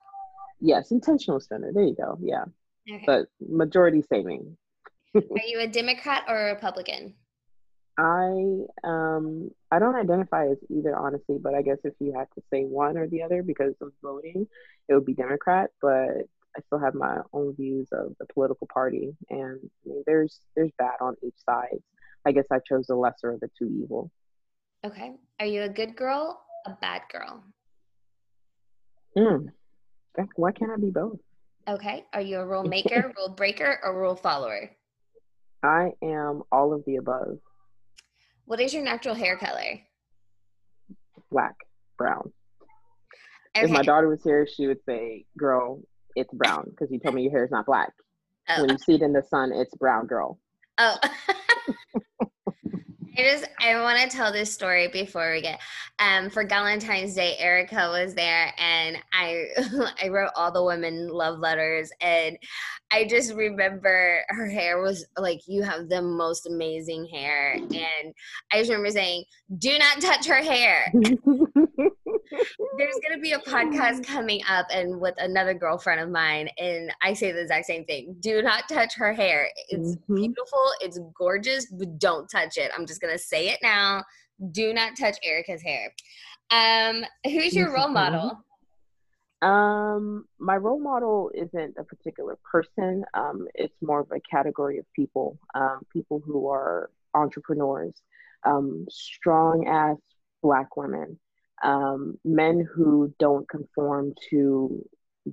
Yes, intentional spender. There you go. Yeah, okay. but majority saving. [LAUGHS] Are you a Democrat or a Republican? I um I don't identify as either honestly, but I guess if you had to say one or the other because of voting, it would be Democrat. But I still have my own views of the political party, and I mean, there's there's bad on each side. I guess I chose the lesser of the two evil. Okay. Are you a good girl, a bad girl? Hmm. Why can't I be both? Okay. Are you a rule [LAUGHS] maker, rule breaker, or rule follower? I am all of the above. What is your natural hair color? Black, brown. Okay. If my daughter was here, she would say, "Girl, it's brown because you told me your hair is not black. Oh. When you see it in the sun, it's brown, girl. Oh. [LAUGHS] I just I want to tell this story before we get um for Valentine's Day Erika was there and I [LAUGHS] I wrote all the women love letters and I just remember her hair was like you have the most amazing hair and I just remember saying do not touch her hair. There's gonna be a podcast coming up and with another girlfriend of mine and I say the exact same thing do not touch her hair. It's mm-hmm. beautiful it's gorgeous but don't touch it. I'm just gonna say it now do not touch Erika's hair um who's your role model Um, my role model isn't a particular person. Um, it's more of a category of people. Um, people who are entrepreneurs, um, strong ass black women, um, men who don't conform to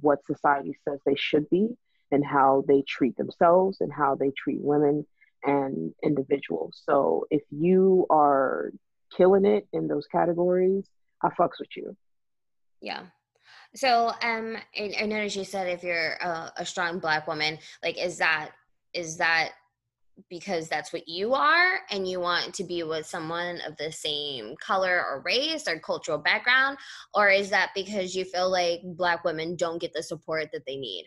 what society says they should be, and how they treat themselves and how they treat women and individuals. So if you are killing it in those categories, I fucks with you. Yeah. So um I, I noticed you said if you're a, a strong black woman, like is that is that because that's what you are and you want to be with someone of the same color or race or cultural background or is that because you feel like black women don't get the support that they need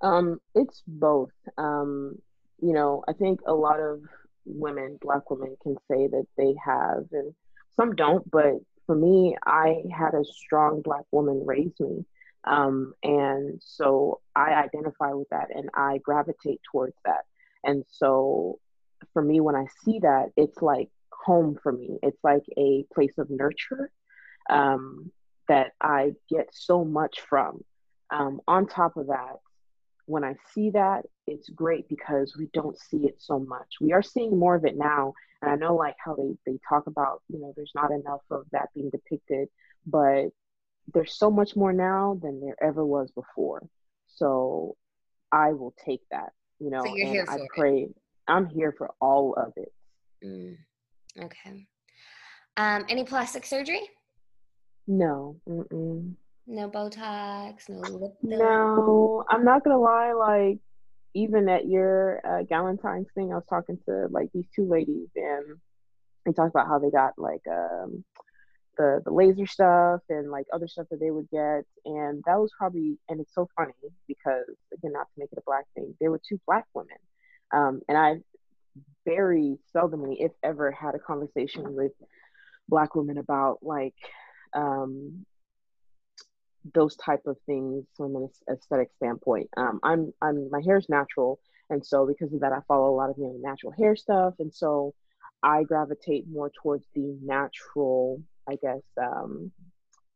um it's both um you know i think a lot of women black women can say that they have and some don't but for me i had a strong black woman raise me um, and so i identify with that and i gravitate towards that and so for me, when I see that, it's like home for me. It's like a place of nurture um, that I get so much from. Um, on top of that, when I see that, it's great because we don't see it so much. We are seeing more of it now. And I know like how they, they talk about, you know, there's not enough of that being depicted, but there's so much more now than there ever was before. So I will take that you know, so and I pray. It. I'm here for all of it. Mm. Okay. Um, any plastic surgery? No. Mm-mm. No Botox. No lip. No, I'm not gonna lie. Like even at your uh, Galentine's thing, I was talking to like these two ladies, and they talked about how they got like um the the laser stuff and like other stuff that they would get and that was probably and it's so funny because again not to make it a black thing there were two black women um, and i very seldomly if ever had a conversation with black women about like um, those type of things from an aesthetic standpoint um, i'm i'm my hair is natural and so because of that i follow a lot of you know natural hair stuff and so i gravitate more towards the natural I guess, um,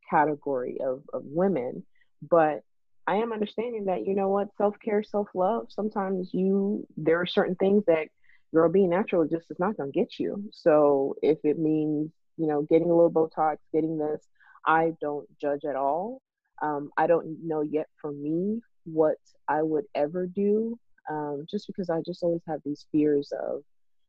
category of, of women. But I am understanding that, you know what, self care, self love, sometimes you, there are certain things that girl being natural just is not going to get you. So if it means, you know, getting a little Botox, getting this, I don't judge at all. Um, I don't know yet for me what I would ever do, um, just because I just always have these fears of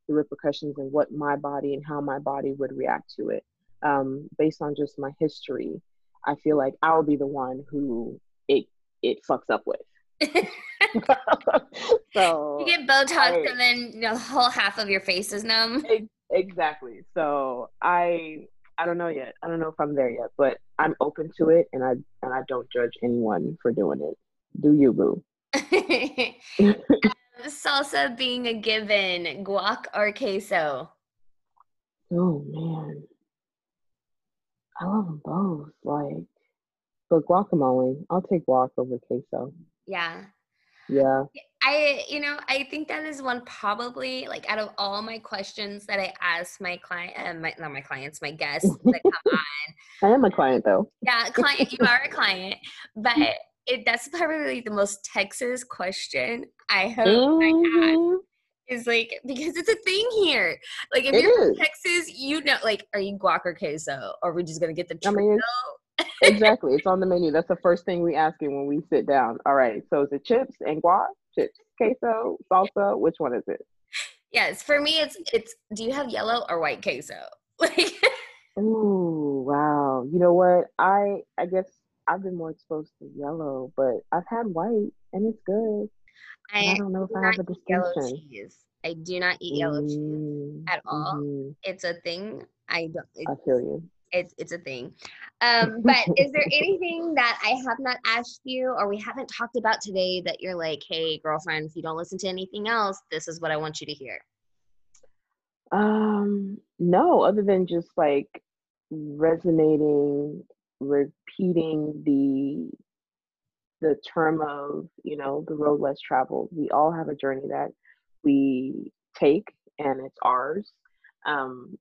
the repercussions and what my body and how my body would react to it um, based on just my history, I feel like I'll be the one who it it fucks up with. [LAUGHS] [LAUGHS] so you get Botox I, and then the whole half of your face is numb. Exactly. So I I don't know yet. I don't know if I'm there yet, but I'm open to it, and I and I don't judge anyone for doing it. Do you, boo? [LAUGHS] Um, salsa being a given, guac or queso? Oh man. I love them both. Like, but guacamole, I'll take guac over queso. Yeah. Yeah. I, you know, I think that is one probably like out of all my questions that I ask my client, uh, my not my clients, my guests [LAUGHS] that come on. I am a client though. [LAUGHS] Yeah, client. you are a client, but it that's probably the most Texas question I hope mm-hmm. I ask is like because it's a thing here. Like if it you're from Texas, you know, like are you guac or queso? Or are we just gonna get the trio? I mean, exactly. It's on the menu. That's the first thing we ask you when we sit down. All right. So is it chips and guac? Chips, queso, salsa? Which one is it? Yes, for me, it's it's. Do you have yellow or white queso? [LAUGHS] Like. Ooh, wow. You know what? I I guess I've been more exposed to yellow, but I've had white and it's good. I, I don't know if I have a distinction. I do not eat yellow mm, cheese at all. Mm-hmm. It's a thing. I don't. I feel you. It's it's a thing. Um, [LAUGHS] but is there anything that I have not asked you or we haven't talked about today that you're like, hey, girlfriend, if you don't listen to anything else, this is what I want you to hear? Um, no, other than just like resonating, repeating the the term of you know the road less traveled we all have a journey that we take and it's ours um,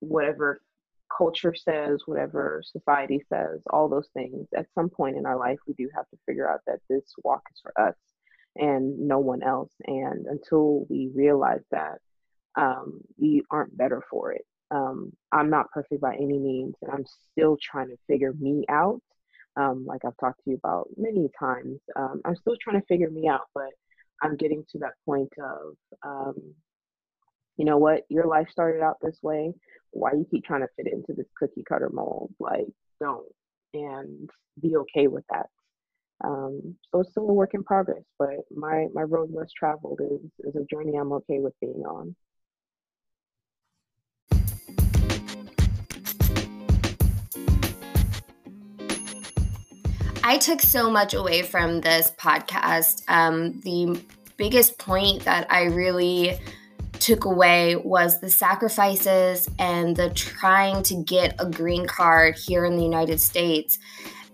whatever culture says, whatever society says, all those things, at some point in our life, we do have to figure out that this walk is for us and no one else. And until we realize that, um, we aren't better for it. Um, I'm not perfect by any means, and I'm still trying to figure me out. Um, like I've talked to you about many times, um, I'm still trying to figure me out, but I'm getting to that point of, um, you know what, your life started out this way. Why you keep trying to fit into this cookie cutter mold? Like, don't, and be okay with that. Um, so it's still a work in progress, but my my road less traveled is is a journey I'm okay with being on. I took so much away from this podcast. Um, the biggest point that I really took away was the sacrifices and the trying to get a green card here in the United States.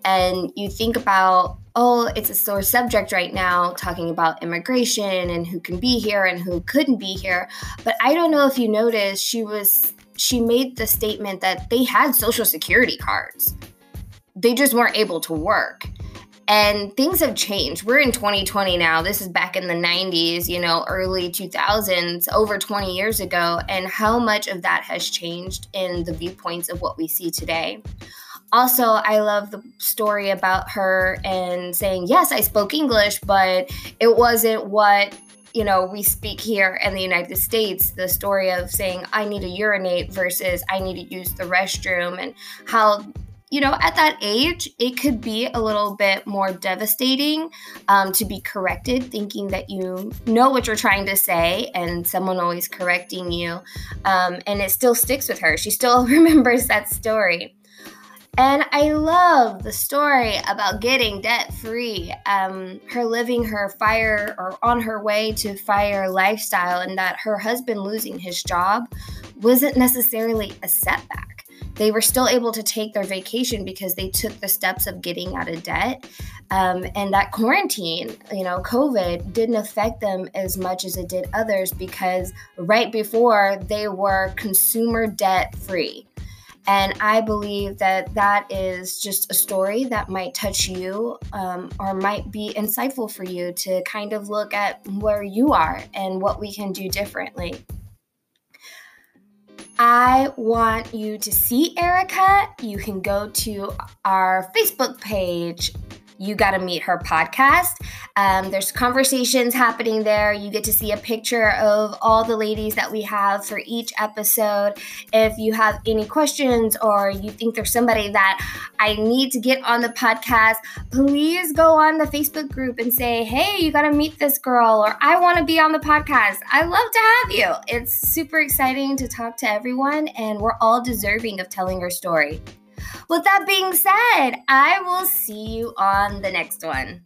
And you think about, oh, it's a sore subject right now, talking about immigration and who can be here and who couldn't be here. But I don't know if you noticed, she was she made the statement that they had social security cards they just weren't able to work. And things have changed. We're in 2020 now. This is back in the 90s, you know, early 2000s, over 20 years ago. And how much of that has changed in the viewpoints of what we see today. Also, I love the story about her and saying, Yes, I spoke English, but it wasn't what you know, we speak here in the United States, the story of saying, I need to urinate versus I need to use the restroom, and how you know, at that age, it could be a little bit more devastating um, to be corrected, thinking that you know what you're trying to say and someone always correcting you. Um, and it still sticks with her. She still [LAUGHS] remembers that story. And I love the story about getting debt free, um, her living her fire or on her way to fire lifestyle, and that her husband losing his job wasn't necessarily a setback they were still able to take their vacation because they took the steps of getting out of debt. Um, and that quarantine, you know, COVID didn't affect them as much as it did others because right before they were consumer debt free. And I believe that that is just a story that might touch you um, or might be insightful for you to kind of look at where you are and what we can do differently. I want you to see Erika. You can go to our Facebook page you Gotta Meet Her podcast. Um, there's conversations happening there. You get to see a picture of all the ladies that we have for each episode. If you have any questions or you think there's somebody that I need to get on the podcast, please go on the Facebook group and say, hey, you gotta meet this girl, or I wanna be on the podcast. I love to have you. It's super exciting to talk to everyone, and we're all deserving of telling our story. With that being said, I will see you on the next one.